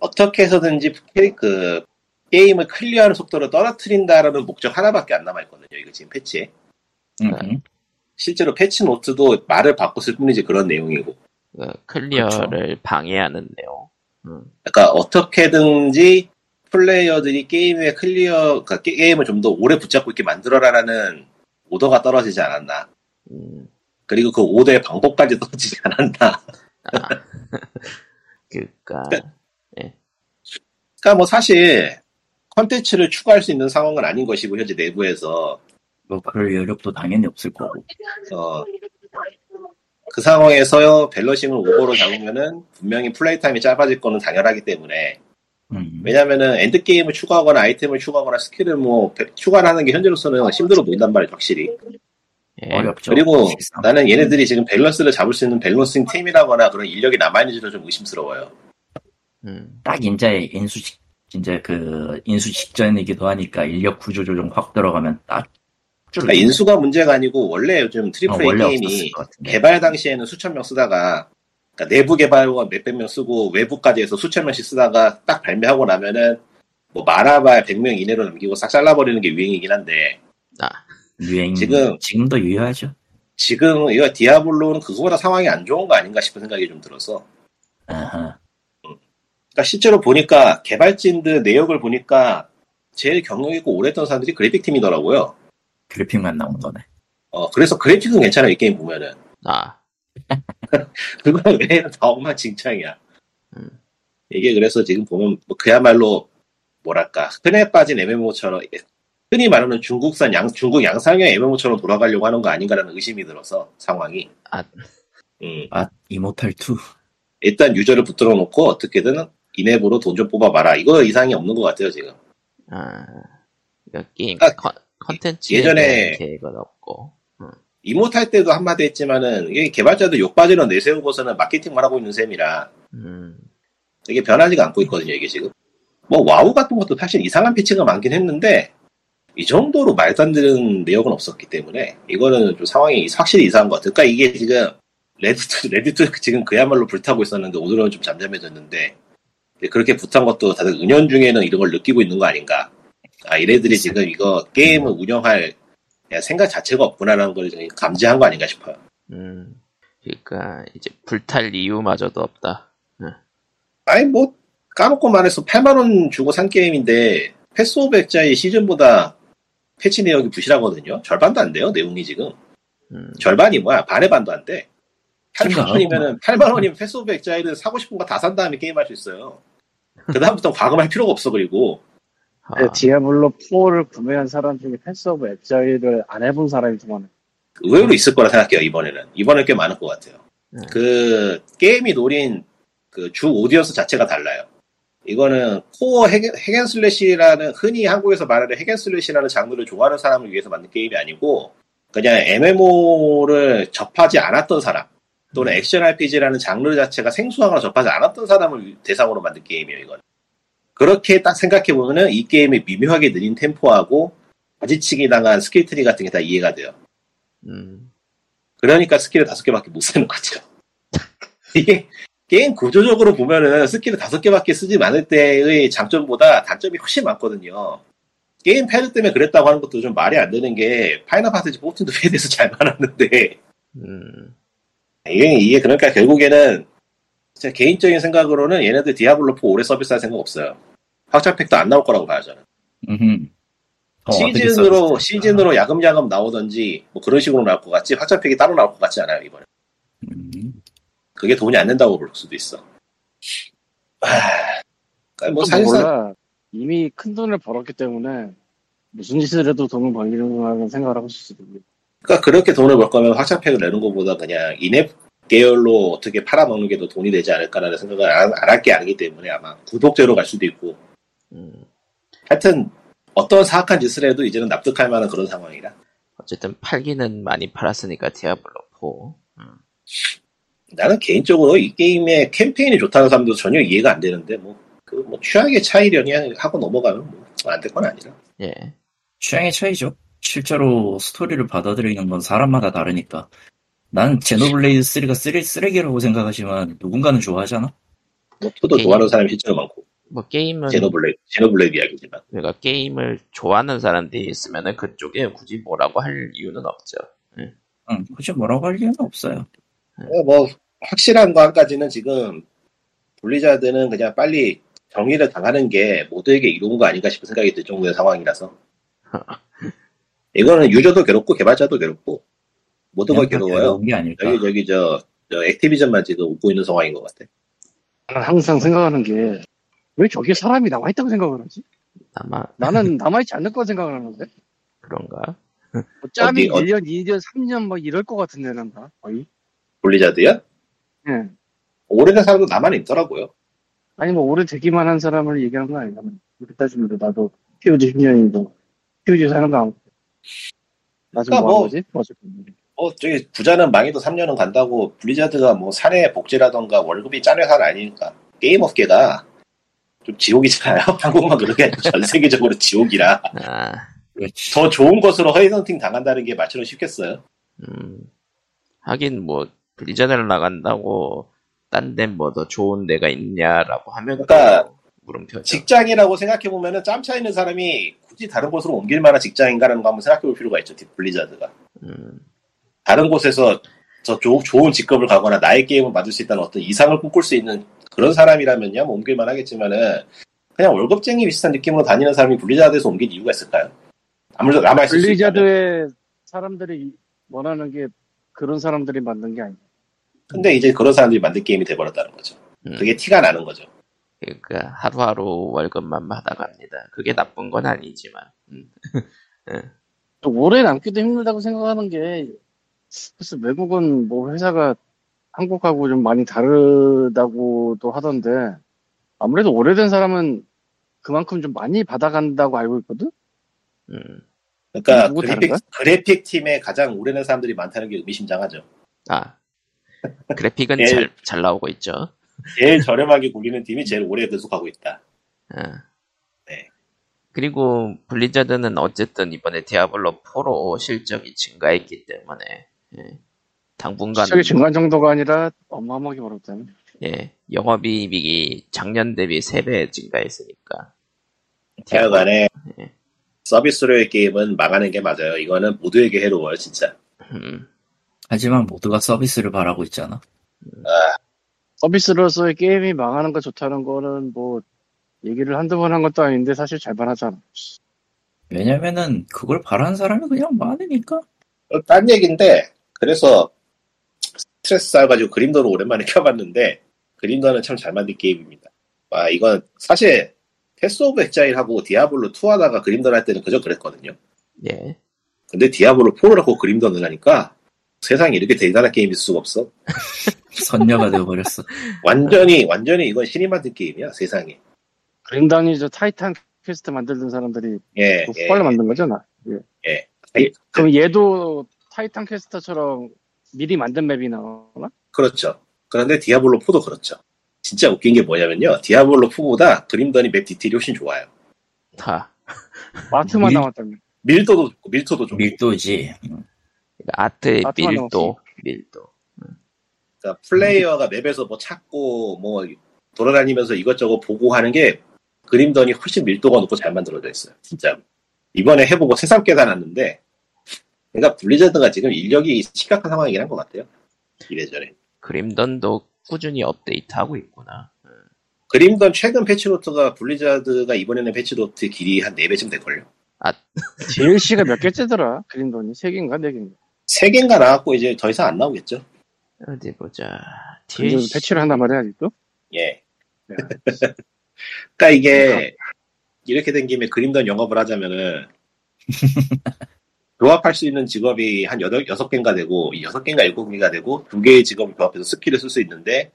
어떻게 해서든지 그 게임을 클리어하는 속도를 떨어뜨린다라는 목적 하나밖에 안 남아있거든요. 이거 지금 패치에. 음, 실제로 패치 노트도 말을 바꿨을 뿐이지 그런 내용이고. 그 클리어를 방해하는 내용. 음, 그러니까 어떻게든지 플레이어들이 게임의 클리어, 그러니까 게- 게임을 좀 더 오래 붙잡고 있게 만들어라라는 오더가 떨어지지 않았나. 음, 그리고 그 오더의 방법까지 떨어지지 않았나. 아. 그니까, 그러니까 뭐 사실 컨텐츠를 추가할 수 있는 상황은 아닌 것이고 현재 내부에서. 뭐 그럴 여력도 당연히 없을 거고. 어, 그 상황에서 balancing을 오버로 잡으면은 분명히 플레이 타임이 짧아질 거는 당연하기 때문에. 음, 왜냐면은 end game을 추가하거나 아이템을 추가하거나 스킬을 뭐 배- 추가를 하는 게 현재로서는 힘들어 보인단 말이에요 확실히. 예, 어렵죠. 그리고 실상. 나는 얘네들이 지금 밸런스를 잡을 수 있는 balancing 팀이라거나 그런 인력이 남아있는지도 좀 의심스러워요. 음, 딱 이제 인수 직 이제 그 인수 직전이기도 하니까 인력 구조 조정 확 들어가면 딱 줄. 그러니까 인수가 문제가 아니고 원래 요즘 triple A 어, 원래 게임이. 개발 당시에는 수천 명 쓰다가 그러니까 내부 개발과 몇백 명 쓰고 외부까지 해서 수천 명씩 쓰다가 딱 발매하고 나면은 뭐 많아봐야 100명 이내로 남기고 싹 잘라버리는 게 유행이긴 한데 아, 유행 지금- 지금도 유효하죠. 지금 이거 디아블로는 그거보다 상황이 안 좋은 거 아닌가 싶은 생각이 좀 들어서 아하. 그러니까 실제로 보니까 개발진들 내역을 보니까 제일 경력 있고 오래 했던 사람들이 그래픽 팀이더라고요. 그래픽만 나온 거네. 어 그래서 그래픽은 괜찮아 이 게임 보면은 아, 그거 외에는 다 엉망진창이야. 음. 이게 그래서 지금 보면 뭐 그야말로 뭐랄까 흔해 빠진 MMO처럼 흔히 말하는 중국산 양 중국 양상형 MMO처럼 돌아가려고 하는 거 아닌가라는 의심이 들어서 상황이. 아. 음, 아 이모탈 2. 일단 유저를 붙들어 놓고 어떻게든 이내부로 돈 좀 뽑아봐라. 이거 이상이 없는 것 같아요 지금. 아, 그러니까 게임 아, 컨- 컨텐츠 예전에- 계획은 없고. 이모탈 때도 한마디 했지만은 이게 개발자들 욕받이로 내세우고서는 마케팅만 하고 있는 셈이라 음, 이게 변하지가 않고 있거든요, 이게 지금. 뭐, 와우 같은 것도 사실 이상한 패치가 많긴 했는데, 이 정도로 말도 안 되는 내역은 없었기 때문에, 이거는 좀 상황이 확실히 이상한 것 같아요. 그러니까 이게 지금, 레디트, 레디트 지금 그야말로 불타고 있었는데, 오늘은 좀 잠잠해졌는데, 그렇게 불탄 것도 다들 은연 중에는 이런 걸 느끼고 있는 거 아닌가. 아, 얘네들이 지금 이거 게임을 운영할 생각 자체가 없구나라는 걸 감지한 거 아닌가 싶어요. 음, 그러니까 이제 불탈 이유마저도 없다. 아니 뭐 까놓고 말해서 8만 원 주고 산 게임인데 패스 오브 엑자일 시즌보다 패치 내역이 부실하거든요. 절반도 안 돼요 내용이 지금. 음, 절반이 뭐야? 반의 반도 안돼. 안 8만원이면은 8만원이면 패스 오브 엑자일은 사고 싶은 거 다 산 다음에 게임할 수 있어요. 그 다음부터 과금할 필요가 없어 그리고. 아, 그 디아블로 4를 구매한 사람 중에 패스 오브 엑자일을 안 해본 사람이 더 많아요. 의외로 있을 거라 생각해요 이번에는. 이번에 꽤 많을 것 같아요. 음. 그 게임이 노린 그 주 audience 자체가 달라요. 이거는 코어 hack, hack and slash라는 흔히 한국에서 말하는 hack and slash라는 장르를 좋아하는 사람을 위해서 만든 게임이 아니고 그냥 MMO를 접하지 않았던 사람 또는 액션 RPG라는 장르 자체가 생소하거나 접하지 않았던 사람을 대상으로 만든 게임이에요. 이건 그렇게 딱 생각해보면은 이 게임의 미묘하게 느린 템포하고 가지치기 당한 스킬 트리 같은 게 다 이해가 돼요. 음, 그러니까 스킬을 다섯 개밖에 못 쓰는 거죠. 이게 게임 구조적으로 보면은 스킬을 다섯 개밖에 쓰지 않을 때의 장점보다 단점이 훨씬 많거든요. 게임 패드 때문에 그랬다고 하는 것도 좀 말이 안 되는 게 파이널 판타지 14도 패드에서 잘 나왔는데. 음, 이게, 이게 그러니까 결국에는 제 개인적인 생각으로는 얘네들 디아블로 4 오래 서비스할 생각 없어요. 확장팩도 안 나올 거라고 봐요 저는. 어, 시즌으로? 시즌으로 야금야금 나오던지 뭐 그런 식으로 나올 것 같지 확장팩이 따로 나올 것 같지 않아요 이번에. 음, 그게 돈이 안 된다고 볼 수도 있어. 하... 그러니까 뭐또 사실상 몰라. 이미 큰 돈을 벌었기 때문에 무슨 짓을 해도 돈을 벌리는 생각을 하고 있을 수도 있고. 그러니까 그렇게 돈을 벌 거면 확장팩을 내는 것보다 그냥 인앱 계열로 어떻게 팔아먹는 게 더 돈이 되지 않을까라는 생각을 안 할게 아니기 때문에 아마 구독제로 갈 수도 있고 음. 하여튼 어떤 사악한 짓을 해도 이제는 납득할 만한 그런 상황이라 어쨌든 팔기는 많이 팔았으니까 디아블로 4. 음. 나는 개인적으로 이 게임의 캠페인이 좋다는 사람도 전혀 이해가 안 되는데 뭐 그 뭐 취향의 차이려니 하고 넘어가면 뭐 안될 건 아니라 예. 취향의 차이죠. 실제로 스토리를 받아들이는 건 사람마다 다르니까. 난 제노블레이드 3가 쓰레, 쓰레기라고 생각하지만 누군가는 좋아하잖아. 뭐 투도 게임. 좋아하는 사람이 실제로 많고 뭐 게임은 제노블레이드 제노블레이드 이야기지만 그러니까 게임을 좋아하는 사람들이 있으면은 그쪽에 굳이 뭐라고 할 이유는 없죠. 응, 굳이 뭐라고 할 이유는 없어요. 어, 뭐 확실한 거 한 가지는 지금 블리자드는 그냥 빨리 정리를 당하는 게 모두에게 이로운 거 아닌가 싶은 생각이 들 정도의 상황이라서 이거는 유저도 괴롭고 개발자도 괴롭고 모두가 그냥 다 괴로워요. 여기 저기 저, 저 액티비전만 지금 웃고 있는 상황인 것 같아. 나는 항상 생각하는 게 왜 저기에 사람이 남아있다고 생각을 하지? 아마 나는 남아있지 않을 거라 생각을 하는데. 그런가? 뭐 짬이 어디, 1년, 2년, 3년 막 이럴 것 같은데, 난 다. 거의. 블리자드야? 예. 오래된 사람도 나만 있더라고요. 아니, 뭐, 오래 되기만 한 사람을 얘기하는 건 아니다. 그렇게 따지면 나도 POG 10년이고, POG 사는 거 그러니까 뭐 뭐-. 어, 저기 부자는 망해도 3년은 간다고 블리자드가 뭐 사내 복지라던가 월급이 짠 회사는 아니니까 게임 업계가 좀 지옥이잖아요. 한국만 그렇게 전 세계적으로 지옥이라 아, 그렇지. 더 좋은 것으로 허위선팅 당한다는 게 말처럼 쉽겠어요. 음. 하긴 뭐 블리자드를 나간다고 딴 데 뭐 더 좋은 데가 있냐라고 하면 그러니까 또 물음표죠. 직장이라고 생각해 보면은 짬차 있는 사람이 굳이 다른 곳으로 옮길 만한 직장인가라는 거 한번 생각해 볼 필요가 있죠. 블리자드가 음, 다른 곳에서 더 조- 좋은 직급을 가거나 나의 게임을 만들 수 있다는 어떤 이상을 꿈꿀 수 있는 그런 사람이라면요, 뭐 옮길만 하겠지만은, 그냥 월급쟁이 비슷한 느낌으로 다니는 사람이 블리자드에서 옮길 이유가 있을까요? 아무래도 남아 있을 수 있다면. 블리자드의 사람들이 원하는 게 그런 사람들이 만든 게 아니야. 근데 이제 그런 사람들이 만든 게임이 돼버렸다는 거죠. 음. 그게 티가 나는 거죠. 그러니까 하루하루 월급만 받아갑니다. 그게 나쁜 건 아니지만. 음. 오래 남기도 힘들다고 생각하는 게, 글쎄, 외국은 뭐 회사가 한국하고 좀 많이 다르다고도 하던데, 아무래도 오래된 사람은 그만큼 좀 많이 받아간다고 알고 있거든? 음. 그러니까 누구 그래픽? 그래픽 팀에 가장 오래된 사람들이 많다는 게 의미심장하죠. 아 그래픽은 예. 잘, 잘 나오고 있죠. 제일 저렴하게 굴리는 팀이 제일 오래 계속하고 있다. 아. 네. 그리고 블리자드는 어쨌든 이번에 디아블로 4로 실적이 증가했기 때문에 예. 당분간 시작이 중간 정도가 아니라 어마어마하게 벌었다네. 예, 영업이익이 작년 대비 3배 증가했으니까 하여간에 예. 서비스로의 게임은 망하는 게 맞아요. 이거는 모두에게 해로워요, 진짜. 음, 하지만 모두가 서비스를 바라고 있잖아. 서비스로서의 게임이 망하는 거 좋다는 거는 뭐, 얘기를 한두 번 한 것도 아닌데 사실 잘만 하잖아. 왜냐면은 그걸 바라는 사람이 그냥 많으니까. 어, 딴 얘기인데, 그래서 스트레스 쌓여가지고 그림던을 오랜만에 켜봤는데, 그림던은 참 잘 만든 게임입니다. 와, 이건 사실 패스 오브 엑자일하고 디아블로 2 하다가 그림던을 할 때는 그저 그랬거든요. 예. 근데 디아블로 4를 하고 그림던을 하니까 세상에 이렇게 대단한 있을 수가 없어. 선녀가 되어버렸어. 완전히, 완전히 이건 신이 만든 게임이야, 세상에. 그림던이 저 타이탄 퀘스트 만들던 사람들이 예, 그 예, 후발로 만든 거잖아. 예. 예. 예, 그럼 얘도 타이탄 퀘스트처럼 미리 만든 map이 나오나? 그렇죠. 그런데 디아블로 4도 그렇죠. 진짜 웃긴 게 뭐냐면요. 디아블로 4보다 그림던이 map 디테일이 훨씬 좋아요. 하. 아트만 밀- 나왔다면. 밀도도 좋고, 밀도도 좋고. 밀도지. 아트의 아트만 밀도, 밀도. 그러니까 플레이어가 map에서 뭐 찾고 뭐 돌아다니면서 이것저것 보고 하는 게 그림던이 훨씬 밀도가 높고 잘 만들어져 있어요. 진짜 이번에 해보고 새삼 깨달았는데 그러니까 블리자드가 지금 인력이 심각한 상황이긴 한 것 같아요. 이래저래. 그림던도 꾸준히 업데이트하고 있구나. 그림던 최근 patch note가 블리자드가 이번에는 patch note 길이 한 4배쯤 될걸요. DLC가 몇 개째더라? 그림던이 3개인가 4개인가? 3개인가 나왔고 이제 더 이상 안 나오겠죠. 어디 보자. 근데 DLC. patch를 한단 말이야 아직도? 예. 야. 그러니까 이게 이렇게 된 김에 그림던 영업을 하자면은 조합할 수 있는 직업이 한 여덟 여섯 개인가 되고 이 여섯 개인가 일곱 개가 되고 두 개의 직업을 조합해서 skill을 쓸 수 있는데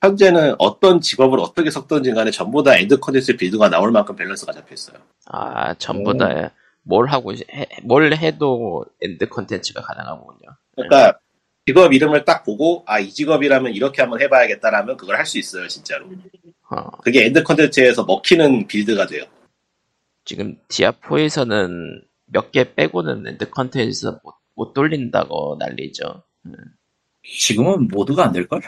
현재는 어떤 직업을 어떻게 섞든지 간에 전부 다 end contents build가 나올 만큼 밸런스가 잡혀 있어요. 아, 전부 다 뭘 하고, 해, 뭘 해도 end contents가 가능하군요. 그러니까 직업 이름을 딱 보고 아 이 직업이라면 이렇게 한번 해봐야겠다라면 그걸 할 수 있어요 진짜로. 어, 그게 end contents에서 먹히는 build가 돼요. 지금 디아4에서는 몇 개 빼고는 end contents 못, 못 돌린다고 난리죠. 지금은 모두가 안 될걸?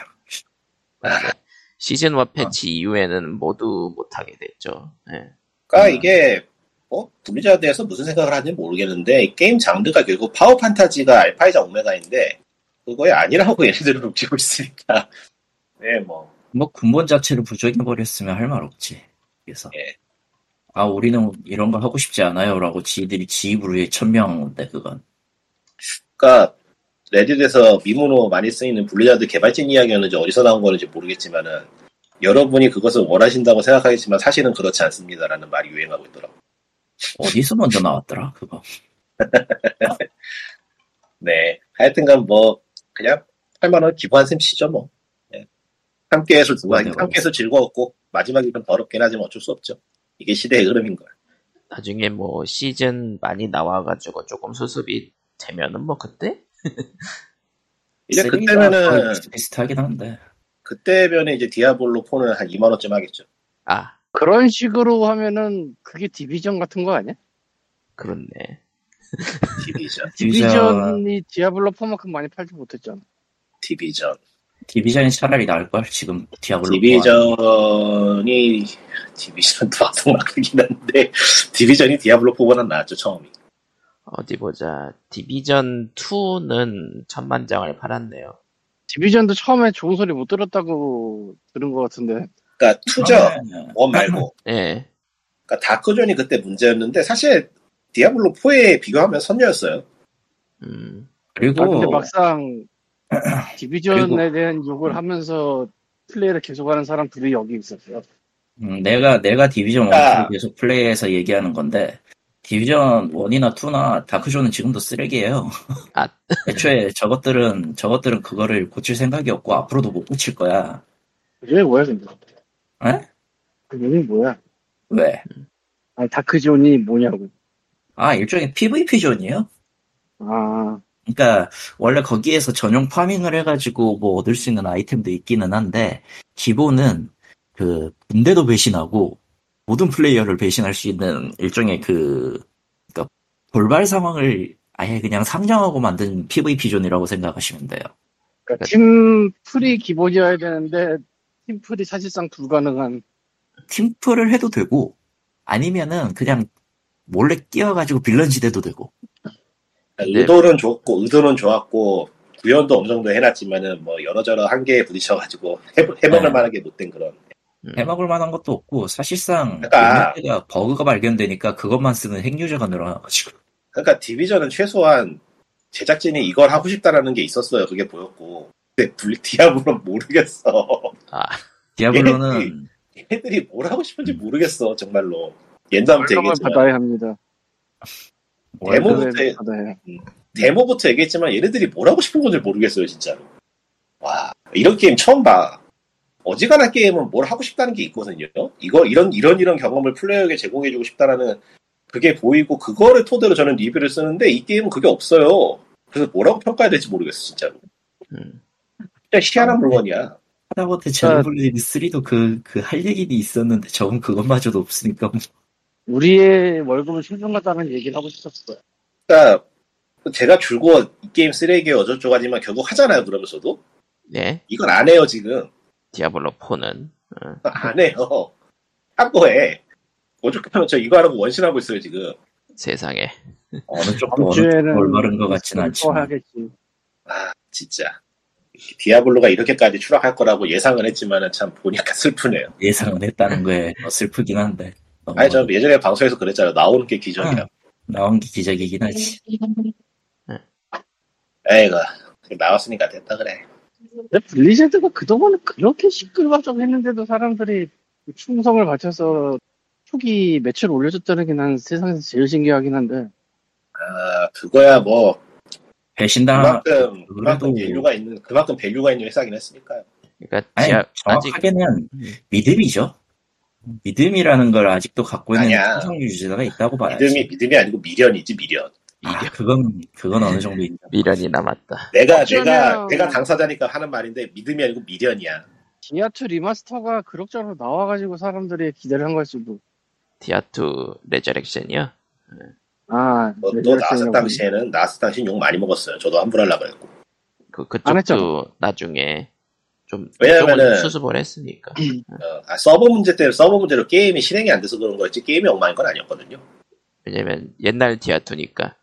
시즌 1 patch 이후에는 모두 못하게 됐죠. 예. 그러니까 음. 이게 뭐 블리자드에서 무슨 생각을 하는지 모르겠는데 이 게임 장르가 결국 파워 판타지가 알파이자 오메가인데 그거에 아니라고 얘네들은 움직이고 있으니까 네 뭐. 뭐 근본 자체를 부정해 버렸으면 할 말 없지. 그래서 예. 아 우리는 이런 거 하고 싶지 않아요라고 지들이 지 입으로 해 천명인데 그건 그러니까 레딧에서 미문으로 많이 쓰이는 블리자드 개발진 이야기였는지 어디서 나온 거는지 모르겠지만은 여러분이 그것을 원하신다고 생각하겠지만 사실은 그렇지 않습니다라는 말이 유행하고 있더라고. 어디서 먼저 나왔더라 그거. 네. 하여튼간 뭐 그냥 할만한 기부한 셈 치죠 뭐. 예. 함께해서 맞아요. 함께해서 즐거웠고 마지막이 좀 더럽긴 하지만 어쩔 수 없죠. 이게 시대의 흐름인 걸. 나중에 뭐 시즌 많이 나와가지고 조금 수습이 되면은 뭐 그때? 이제 그때면은 거의 비슷비슷하긴 한데 그때면은 이제 디아블로 4는 한 2만 원쯤 하겠죠. 아, 그런 식으로 하면은 그게 디비전 같은 거 아니야? 그렇네. 디비전, 디비전 디비전이 디아블로 4만큼 많이 팔지 못했잖아. 디비전, 디비전이 차라리 나을걸 지금 디아블로 디비전이 디비전도 아동락이긴 한데 디비전이 디아블로 4보다 나았죠 처음이. 어디 보자. 디비전 2는 천만 장을 팔았네요. 디비전도 처음에 좋은 소리 못 들었다고 들은 것 같은데. 그러니까 아, 원 말고. 예. 그러니까 다크존이 그때 문제였는데 사실 디아블로 4에 비교하면 선녀였어요. 음, 그리고 아, 근데 막상 디비전에 그리고- 대한 욕을 하면서 플레이를 계속하는 사람들이 여기 있었어요. 음, 내가 내가 디비전 아. 1를 계속 플레이해서 얘기하는 건데 디비전 1이나 2나 다크존은 지금도 쓰레기예요. 아. 애초에 저것들은 저것들은 그거를 고칠 생각이 없고 앞으로도 못 고칠 거야. 그게 뭐야 근데? 에? 그 얘기 뭐야? 왜? 아니 다크존이 뭐냐고. 아 일종의 PVP 존이에요. 아 그러니까 원래 거기에서 전용 farming을 해가지고 뭐 얻을 수 있는 아이템도 있기는 한데 기본은 그 군대도 배신하고 모든 플레이어를 배신할 수 있는 일종의 그 그러니까 돌발 상황을 아예 그냥 상정하고 만든 PVP 존이라고 생각하시면 돼요. 그러니까 팀플이 기본이어야 되는데 팀플이 사실상 불가능한. 팀플을 해도 되고 아니면은 그냥 몰래 끼어가지고 빌런 지대도 되고 네. 의도는 좋고 의도는 좋았고 구현도 어느 정도 해놨지만은 뭐 여러저러 한계에 부딪혀가지고 해, 해먹을 네. 만하게 못 된 그런. 음. 해먹을 만한 것도 없고 사실상 그러니까- 버그가 발견되니까 그것만 쓰는 핵유저가 늘어나가지고 그러니까 디비전은 최소한 제작진이 이걸 하고 싶다라는 게 있었어요. 그게 보였고. 근데 블 디아블로는 모르겠어. 아, 디아블로는 얘들이 뭘 하고 싶은지 모르겠어 정말로. 옛날부터 얘기했지만 받아야 합니다. 데모부터 받아야. 해. 데모부터 얘기했지만 얘네들이 뭘 하고 싶은 건지 모르겠어요 진짜로. 와 이런 게임 처음 봐. 어지간한 게임은 뭘 하고 싶다는 게 있거든요. 이거 이런 이런 이런 경험을 플레이어에게 제공해주고 싶다라는 그게 보이고 그거를 토대로 저는 리뷰를 쓰는데 이 게임은 그게 없어요. 그래서 뭐라고 평가해야 될지 모르겠어 진짜로. 음. 진짜 희한한 물건이야. 하다못해 제노블리드 3도 그 그 할 얘기는 있었는데 저건 그것마저도 없으니까 뭐. 우리의 월급을 신중하다는 얘기를 하고 싶었어요. 그러니까 제가 줄고 이 게임 쓰레기에 어쩌고저쩌고 하지만 결국 하잖아요 그러면서도. 네, 이걸 안 해요 지금. 디아블로 4는. 안 해요. 한 거에. 오죽하면 저 이거 하라고 원신하고 있어요 지금. 세상에. 어느 쪽도 어느 올바른 것 같지는 또 않지만. 하겠지. 아 진짜 디아블로가 이렇게까지 추락할 거라고 예상은 했지만은 참 보니까 슬프네요. 예상은 했다는 거에 더 슬프긴 한데. 아니 저 예전에 방송에서 그랬잖아요. 나오는 게 기적이야 나온 게 기적이긴 하지. 에이구 나왔으니까 됐다 그래. 근데 블리자드가 그동안은 그렇게 시끌벅적 했는데도 사람들이 충성을 바쳐서 초기 매출 올려줬다는 게 난 세상에서 제일 신기하긴 한데. 아 그거야 뭐 배신당 그만큼 그만큼 value가 있는 그만큼 value가 있는 회사긴 했으니까요 그러니까 아니 아직 정확하게는 음. 믿음이죠 믿음이라는 걸 아직도 갖고 있는. 충성 유지자가 있다고 봐야지 믿음이 믿음이 아니고 미련이지 미련 아, 그건 그건 어느 정도 미련이 남았다. 내가 어쩌면- 내가 내가 당사자니까 하는 말인데 믿음이 아니고 미련이야 디아2 remaster가 그럭저럭 나와가지고 사람들이 기대를 한 걸 수도 디아2 레저렉션이요? 아 뭐, 네, 또 나왔을 그렇군요. 당시에는 나왔을 당시엔 욕 많이 먹었어요 저도 환불 하려고 했고 그, 안 그쪽도 나중에 좀, 왜냐면은- 수습을 했으니까. 어, 아, 서버 문제 때문에 서버 문제로 게임이 실행이 안 돼서 그런 거였지 게임이 엉망인 건 아니었거든요 왜냐면 옛날 디아2니까.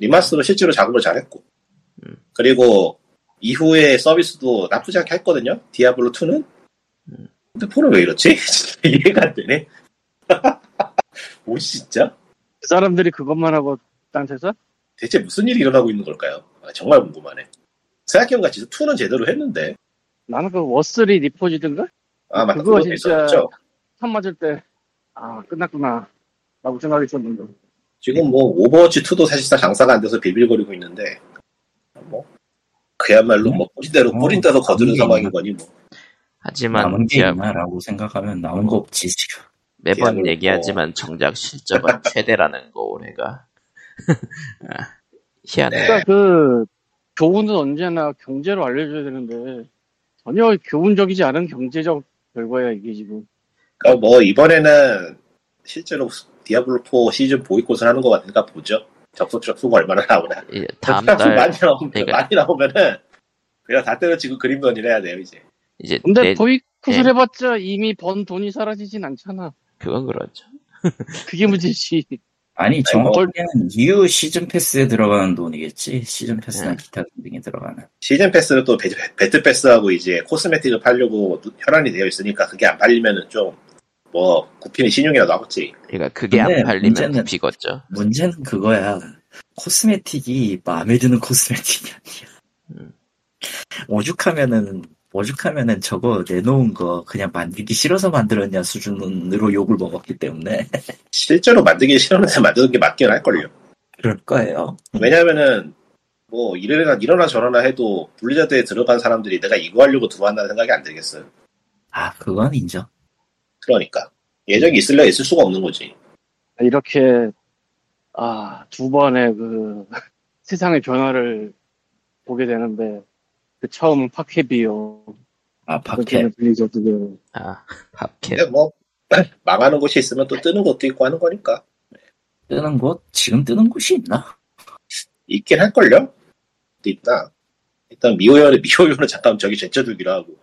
remaster로 실제로 작업을 잘했고 음. 그리고 이후에 서비스도 나쁘지 않게 했거든요 디아블로 2는 음. 근데 4는 왜 이렇지? 이해가 안 되네 뭐 진짜? 그 사람들이 그것만 하고 딴 데서? 대체 무슨 일이 일어나고 있는 걸까요? 아, 정말 궁금하네. 생각해보니까 진짜 2는 제대로 했는데. 나는 그 워스리 리포지드인가? 아 맞다. 그거 진짜- 한 맞을 때 아 끝났구나. 라고 생각이 들었는데. 지금 뭐 오버워치 2도 사실상 장사가 안 돼서 빌빌거리고 있는데. 뭐 그야말로 뭐 뿌린 대로 어, 뿌린 대로 거두는 상황인? 거니 뭐. 하지만 남은 게 있나라고 생각하면 남은 거 없지 매번 얘기하지만 정작 실적은 최대라는 거 올해가. 아, 희한해. 네. 그러니까 그 교훈은 언제나 경제로 알려줘야 되는데 전혀 교훈적이지 않은 경제적 결과야 이게 지금 그러니까 뭐 이번에는 실제로 디아블로 4 시즌 보이콧을 하는 것 같으니까 보죠. 접속자 수가 얼마나 나오나. 이제 다음 달 많이 나오면 그러니까- 많이 나오면은 그냥 다 때려치고 그림던 해야 돼요 이제. 이제 근데 내, 보이콧을 네. 해봤자 이미 번 돈이 사라지진 않잖아 그건 그렇죠. 그게 문제지 아니 뭐- 정확하게는 new 시즌 패스에 들어가는 돈이겠지 시즌 패스나 네. 기타 등등에 들어가는 시즌 패스는 또 배, 배트 패스하고 이제 코스메틱을 팔려고 혈안이 되어 있으니까 그게 안 팔리면은 좀뭐 구피는 신용이라도 하겠지. 그러니까 그게 안 팔리면 문제는- 굽히겠죠. 문제는 그거야 코스메틱이 마음에 드는 코스메틱이 아니야 음. 오죽하면은 오죽하면은 저거 내놓은 거 그냥 만들기 싫어서 만들었냐 수준으로 욕을 먹었기 때문에 실제로 만들기 싫었는데 만드는 게 맞긴 할걸요. 그럴 거예요 왜냐면은 뭐 이러나 이러나 저러나 해도 블리자드에 들어간 사람들이 내가 이거 하려고 들어간다는 생각이 안 들겠어요. 아 그건 인정 그러니까 예정이 있을래 있을 수가 없는 거지. 이렇게 아 두 번의 그 세상의 변화를 보게 되는데 그 처음 파케비오 아 그렇게는 블리자드고 아, 밥캣. 근데 뭐 망하는 곳이 있으면 또 뜨는 것도 있고 하는 거니까 뜨는 곳 지금 뜨는 곳이 있나? 있긴 할걸요? 있다. 일단 미호요는 미호요는 잠깐 저기 제쳐두기로 하고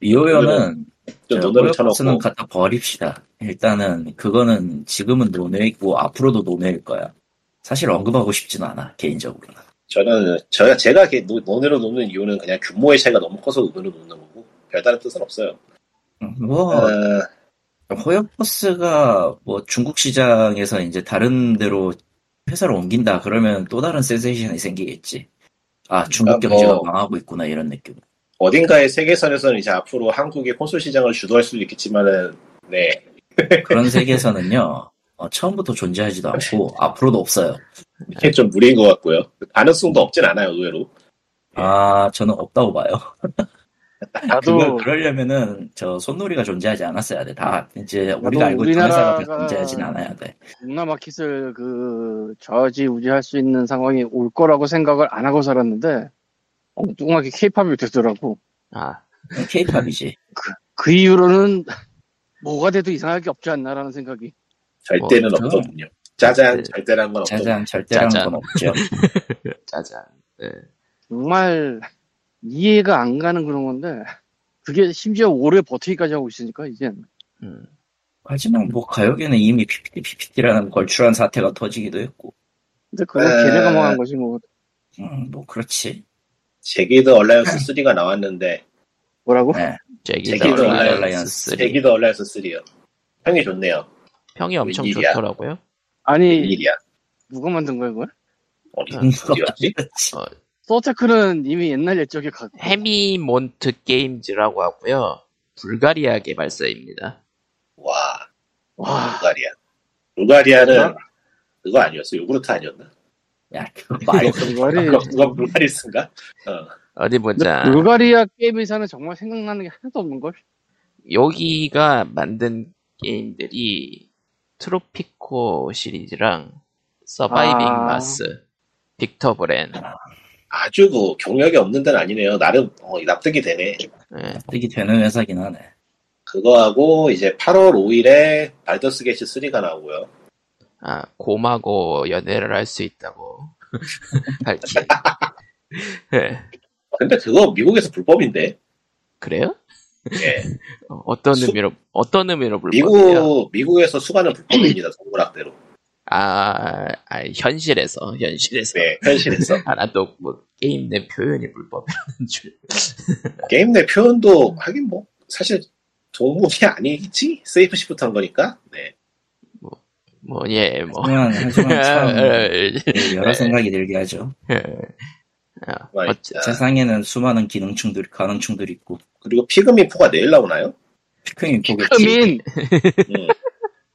미호요는 좀저 논의를 호요버스는 쳐놓고 갖다 버립시다. 일단은 그거는 지금은 논외이고 앞으로도 논외일 거야. 사실 언급하고 싶진 않아 개인적으로는. 저는 저 제가 게- 노- 논의로 놓는 이유는 그냥 규모의 차이가 너무 커서 논의로 놓는 거고 별다른 뜻은 없어요. 음, 뭐 어, 호요버스가 뭐 중국 시장에서 이제 다른 데로 회사를 옮긴다 그러면 또 다른 센세이션이 생기겠지. 아 중국 그러니까 경제가 뭐- 망하고 있구나 이런 느낌. 어딘가의 세계선에서는 이제 앞으로 한국의 콘솔 시장을 주도할 수도 있겠지만은 네 그런 세계에서는요 어, 처음부터 존재하지도 않고 앞으로도 없어요. 이게 좀 무리인 것 같고요. 가능성도 없진 않아요 의외로. 아 저는 없다고 봐요. 나도 그걸 그러려면은 저 손놀이가 존재하지 않았어야 돼. 다 이제 우리가 알고 있는 회사가 존재하진 않아야 돼. 동남 마켓을 그 저지우지할 수 있는 상황이 올 거라고 생각을 안 하고 살았는데 엉뚱하게 케이팝이 되더라고 아, 케이팝이지. 그 이후로는 뭐가 돼도 이상하게 없지 않나라는 생각이 절대는 뭐, 없거든요. 짜잔 네. 절대란 건 없거든요. 짜잔 절대라는 짜잔. 건 없죠. 짜잔. 네. 정말 이해가 안 가는 그런 건데 그게 심지어 오래 버티기까지 하고 있으니까 이제 음. 하지만 뭐 가요계는 이미 FIFTY FIFTY라는 걸출한 사태가 터지기도 했고, 근데 그건 에. 걔네가 망한 거지 뭐 음, 뭐 그렇지. Jagged Alliance 3가 나왔는데 뭐라고? 네. Jagged Alliance 3 Jagged Alliance 3요. 평이 좋네요. 평이 엄청 웬일이야? 좋더라고요. 아니 일이야. 누가 만든 거야? 어디 음. 어디였지? 그렇지. 서테크는 이미 옛날 옛적에 가 해미몬트 게임즈라고 하고요. 불가리아 개발사입니다. 와, 와 불가리아. 불가리아는 그거 아니었어? 요구르트 아니었나? 야, 그거 말, 불가리 그거, 그거 불가리스인가? 어. 어디 보자. 불가리아 게임 회사는 정말 생각나는 게 하나도 없는 걸. 여기가 만든 게임들이 Tropico 시리즈랑 Surviving 아. Mars, Victor Vran, 아주 그 경력이 없는 데는 아니네요. 나름 어, 납득이 되네. 예, 납득이 되는 회사긴 하네. 그거하고 이제 8월 5일에 Baldur's Gate 3가 나오고요. 아 곰하고 연애를 할 수 있다고 밝힌. 예, 근데 그거 미국에서 불법인데. 그래요? 예. 어, 어떤 수- 의미로 어떤 의미로 불법이에요? 미국 미국에서 수간은 불법입니다. 동물학대로. 아, 아, 현실에서 현실에서 네, 현실에서 하나도 뭐 게임 내 표현이 불법이라는 줄. 게임 내 표현도 하긴 뭐 사실 동물이 아니겠지 shape shift 한 거니까. 네. 뭐 예, 뭐 하지만, 하지만 참, 예, 여러 생각이 들게 하죠. 아. 어째- 세상에는 수많은 기능충들, 가능충들이 있고, 그리고 피그민 4가 내일 나오나요? 피크민 보겠지. 크민 음,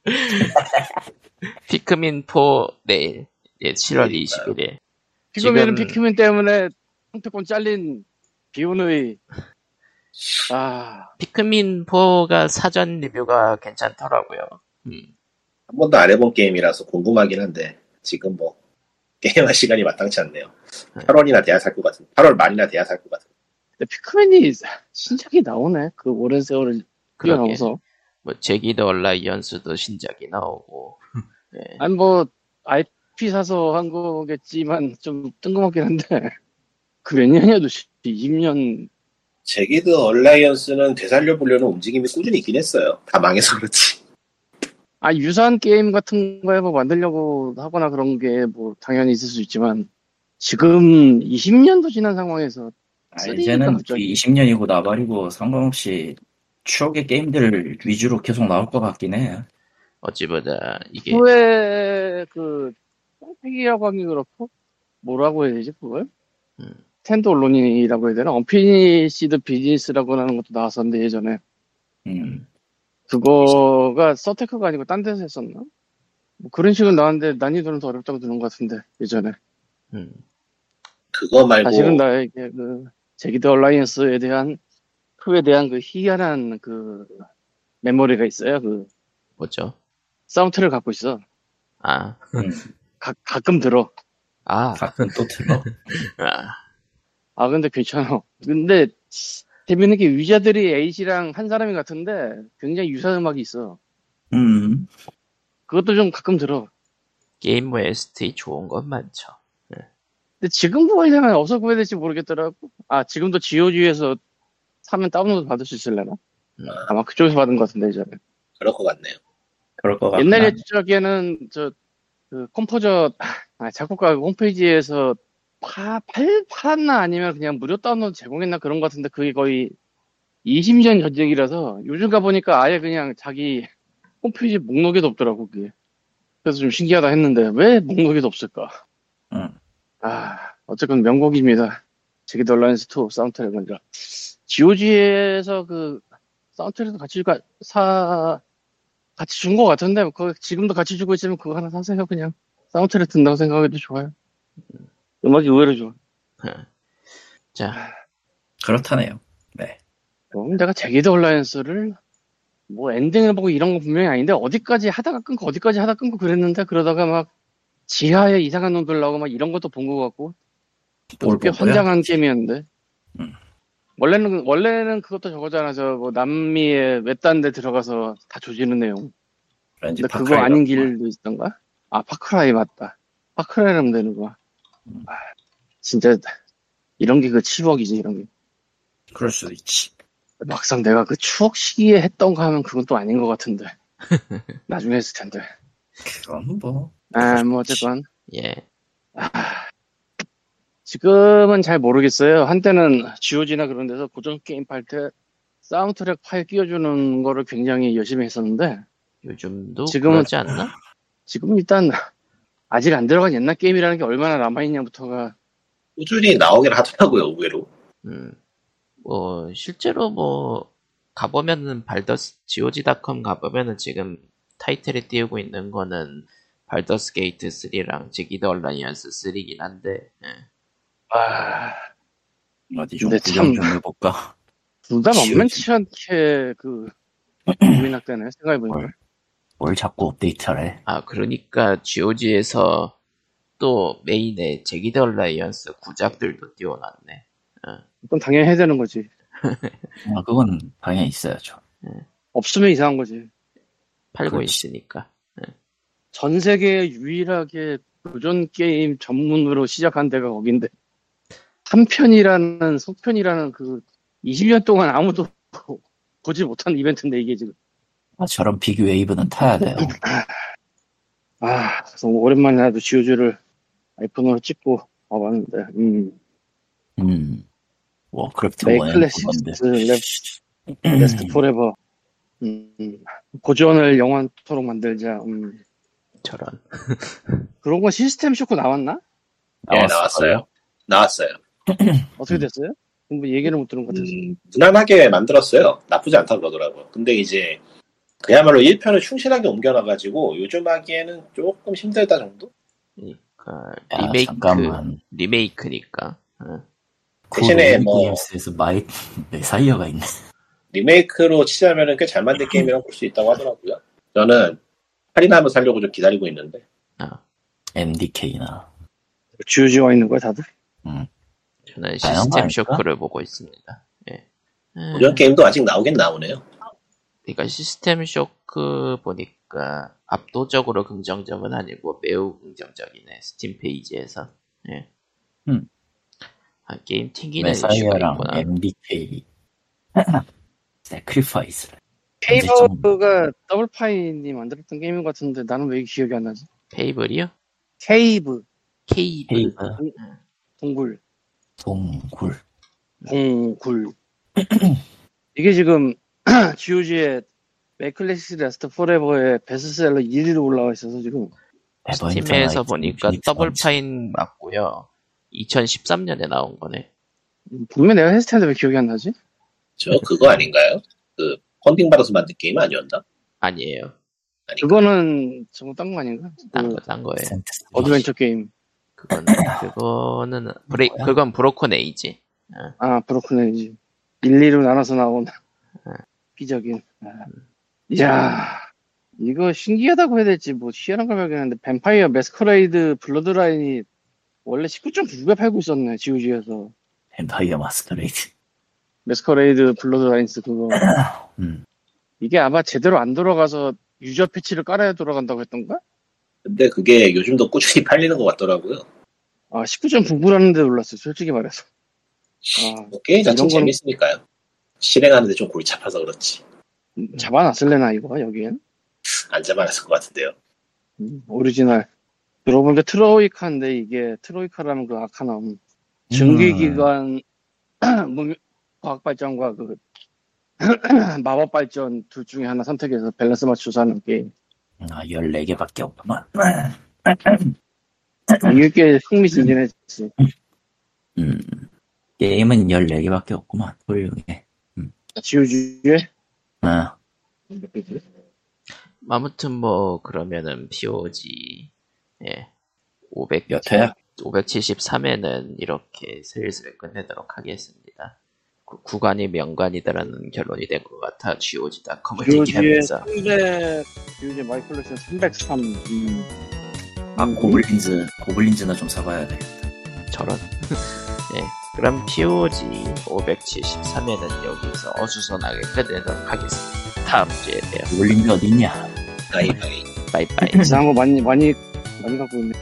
피크민 4 내일 예, 7월 그러니까요. 21일. 피그민은 지금- 피크민 때문에 상태권 잘린 비운의 아 피크민 4가 사전 리뷰가 괜찮더라고요. 음. 한 번도 안 해본 게임이라서 궁금하긴 한데 지금 뭐 게임할 시간이 마땅치 않네요. 8월이나 돼야 살 것 같은. 8월 말이나 돼야 살 것 같은. 근데 피크민이 신작이 나오네 그 오랜 세월을. 뛰어넘어서 뭐 제기드 얼라이언스도 신작이 나오고. 예. 아니 뭐 IP 사서 한 거겠지만 좀 뜬금없긴 한데 그 몇 년이어도 20년 제기드 얼라이언스는 되살려 보려는 움직임이 꾸준히 있긴 했어요. 다 망해서 그렇지. 아 유사한 게임 같은 거에 뭐 만들려고 하거나 그런 게 뭐 당연히 있을 수 있지만 지금 20년도 지난 상황에서 아, 이제는 갑자기. 20년이고 나발이고 상관없이 추억의 게임들 위주로 계속 나올 것 같긴 해. 어찌 보자 이게 후에 그 뽕팩이라고 하기 그렇고 뭐라고 해야 되지 그걸? 음. stand-alone이라고 해야 되나? Unfinished Business라고 하는 것도 나왔었는데 예전에 음. 그거가 서테크가 아니고 딴 데서 했었나? 뭐 그런 식으로 나왔는데 난이도는 더 어렵다고 들은 것 같은데 예전에 음. 그거 말고 사실은 나에게 그 제기드 얼라이언스에 대한 크에 대한 그 희한한 그 메모리가 있어요 그 뭐죠? 사운드를 갖고 있어 아, 음. 가, 가끔 들어 아, 가끔 또 들어. 아, 아 근데 괜찮아 근데 재밌는 게 Wizardry 8이랑 한 사람이 같은데 굉장히 유사 음악이 있어 음. 그것도 좀 가끔 들어 게임 OST 좋은 건 많죠. 근데 지금 구하려면 어디서 구해야 될지 모르겠더라고 아 지금도 GOG에서 사면 다운로드 받을 수 있을려나? 음. 아마 그쪽에서 받은 것 같은데 예전에 그럴 것 같네요. 그럴 것 같아. 옛날 옛적에는 저 그 composer 아, 작곡가 홈페이지에서 파, 팔, 팔았나 아니면 그냥 무료 다운로드 제공했나 그런 것 같은데 그게 거의 20년 전 얘기라서 요즘 가보니까 아예 그냥 자기 홈페이지 목록에도 없더라고 그게. 그래서 좀 신기하다 했는데 왜 목록에도 없을까? 응. 아 어쨌건 명곡입니다. Jagged Alliance 2 사운드트랙은요 GOG에서 그 사운드트랙도 같이 가, 사 같이 준 것 같은데 그거 지금도 같이 주고 있으면 그거 하나 사세요 그냥. 사운드트랙 든다고 생각해도 좋아요 음악이 의외로 좋아 자, 그렇다네요. 그럼 내가 제기드 얼라이언스를 뭐 엔딩을 보고 이런 거 분명히 아닌데 어디까지 하다가 끊고 어디까지 하다 끊고 그랬는데 그러다가 막 지하에 이상한 놈들 나오고 막 이런 것도 본 것 같고 뭘 꽤? 환장한 게임이었는데 음. 원래는 원래는 그것도 저거잖아 저 뭐 남미의 외딴 데 들어가서 다 조지는 내용 왠지 근데 그거 파크라이 아닌. 길도 있던가? 아 파크라이 맞다 파크라이라면 되는 거야 진짜 이런 게그 치벅이지 이런 게 그럴 수도 있지. 막상 내가 그 추억 시기에 했던 거 하면 그건 또 아닌 것 같은데. 나중에 했을 텐데. 그건 뭐. 아, 뭐 어쨌건. 예. 지금은 잘 모르겠어요. 한때는 GOG나 그런 데서 고전 게임 팔 때 사운드트랙 파일 끼워주는 거를 굉장히 열심히 했었는데 요즘도 지금은- 그러지 않나? 지금 일단 아직 안 들어간 옛날 게임이라는 게 얼마나 남아있냐부터가 꾸준히 나오긴 하더라고요, 의외로. 음. 뭐 실제로 뭐 가보면은 발더스 GOG.com 가보면은 지금 타이틀에 띄우고 있는 거는 Baldur's Gate 3랑 Jagged Alliance 3긴 한데 예. 아, 어디 좀 구경 참- 좀 해볼까? 둘다 GOG. 만만치 않게 그 고민하게 되네 생각해보니까 뭘. 뭘 자꾸 업데이트를 아 그러니까 GOG에서 또 메인에 Jagged Alliance 구작들도 띄워놨네. 그건 당연히 해야 되는 거지. 아, 그건 당연히 있어야죠. 없으면 이상한 거지. 팔고 그렇지. 있으니까. 전 세계에 유일하게 고전 게임 전문으로 시작한 데가 거긴데 한편이라는 속편이라는 그 20년 동안 아무도 보지 못한 이벤트인데 이게 지금 아, 저런 비교 웨이브는 타야 돼요. 아 그래서 오랜만에 나도 GOG를 아이폰으로 찍고 와봤는데 음 음. 워크래프트 메이 1은 클래식스 그건데. 랩 베스트 포레버 음, 음. 고전을 영원토록 만들자 음. 저런 그런 거 System Shock 나왔나? 예, 나왔을 나왔어요. 나왔어요. 어떻게 됐어요? 뭐 얘기를 못 들은 것 같아서 음, 무난하게 만들었어요. 나쁘지 않다 그러더라고요. 근데 이제 그야말로 1편을 충실하게 옮겨놔가지고 요즘 하기에는 조금 힘들다 정도? 그러니까 야, 리메이크 잠깐만. 리메이크니까 어. 대신에 그 뭐- 게임스에서 마이 Messiah가 있네. 리메이크로 치자면은 꽤 잘 만든 게임이라고 볼 수 있다고 하더라고요. 저는 할인하면 살려고 좀 기다리고 있는데. 아, MDK나. GOG가 있는 거야 다들? 저는 다양한 거 System? Shock를 보고 있습니다. 예. 음, 이런 게임도 아직 나오긴 나오네요. 그러니까 System Shock 보니까 압도적으로 긍정적은 아니고 매우 긍정적이네 스팀 페이지에서. 예. 음. 아, 게임 튕기는 이슈가 Messiah랑 있구나. MDK. Sacrifice. Cave가 Double Fine이 만들었던 게임인 것 같은데 나는 왜 기억이 안 나지? Fable이요? Cave Cave. Cave, 동굴 동굴. 동굴 이게 지금 GOG의 make classics last forever의 베스트셀러 1위로 올라와 있어서 지금 Steam에서 보니까 Double Fine 맞고요. 2013년에 나온 거네. 분명 내가 했을 텐데 왜 기억이 안 나지? 저 그거 아닌가요? 그 펀딩 받아서 만든 게임 아니었나? 아니에요. 아닌가? 그거는 저거 딴거 아닌가? 딴그 거, 딴 거예요. 어드벤처 게임 그건, 그거는, 브레, 그건 Broken Age. 아 Broken Age 1, 2로 나눠서 나온 아. 이야 이거 신기하다고 해야 될지 뭐 희한한 걸 발견했는데 Vampire Masquerade Bloodlines이 원래 19.9불에 팔고 있었네 GOG에서 Vampire Masquerade. Masquerade Bloodlines 그거 음. 이게 아마 제대로 안 돌아가서 유저 패치를 깔아야 돌아간다고 했던가? 근데 그게 요즘도 꾸준히 팔리는 것 같더라고요. 아 19.9불이라는 데 놀랐어요 솔직히 말해서 아 뭐 게임 자체는 이런 거는- 재밌으니까요. 실행하는데 좀 골치 아파서 그렇지. 잡아놨을래나 이거 여기엔 안 잡아놨을 것 같은데요. 음, 오리지널 들어보니까 Troika인데 이게 Troika라는 그 Arcanum 증기기관 뭐, 과학발전과 그 마법 발전 둘 중에 하나 선택해서 밸런스 맞춰서 하는 게임 아, 14개밖에 없구만. 이게 꽤 흥미진진했지 음. 게임은 14개밖에 없구만. 훌륭해. 지우주에 아, 아무튼 뭐, 그러면은, POG, 예. 500, 몇 회야? 573회는 이렇게 슬슬 끝내도록 하겠습니다. 구, 구간이 명관이다라는 결론이 된 것 같아, GOG.com을 얘기하면서. 300 지우주에 마이클렉션 303 음. 아, 고블린즈, 고블린즈나 좀 사봐야 돼. 저런. 예. 그럼 POG 573회는 여기서 어수선하게 끝내도록 하겠습니다. 다음 주에 봬요. 고블린즈 어딨냐? 가이가이. 빠이빠이. 이상한 거 많이 많이 많이 갖고 있네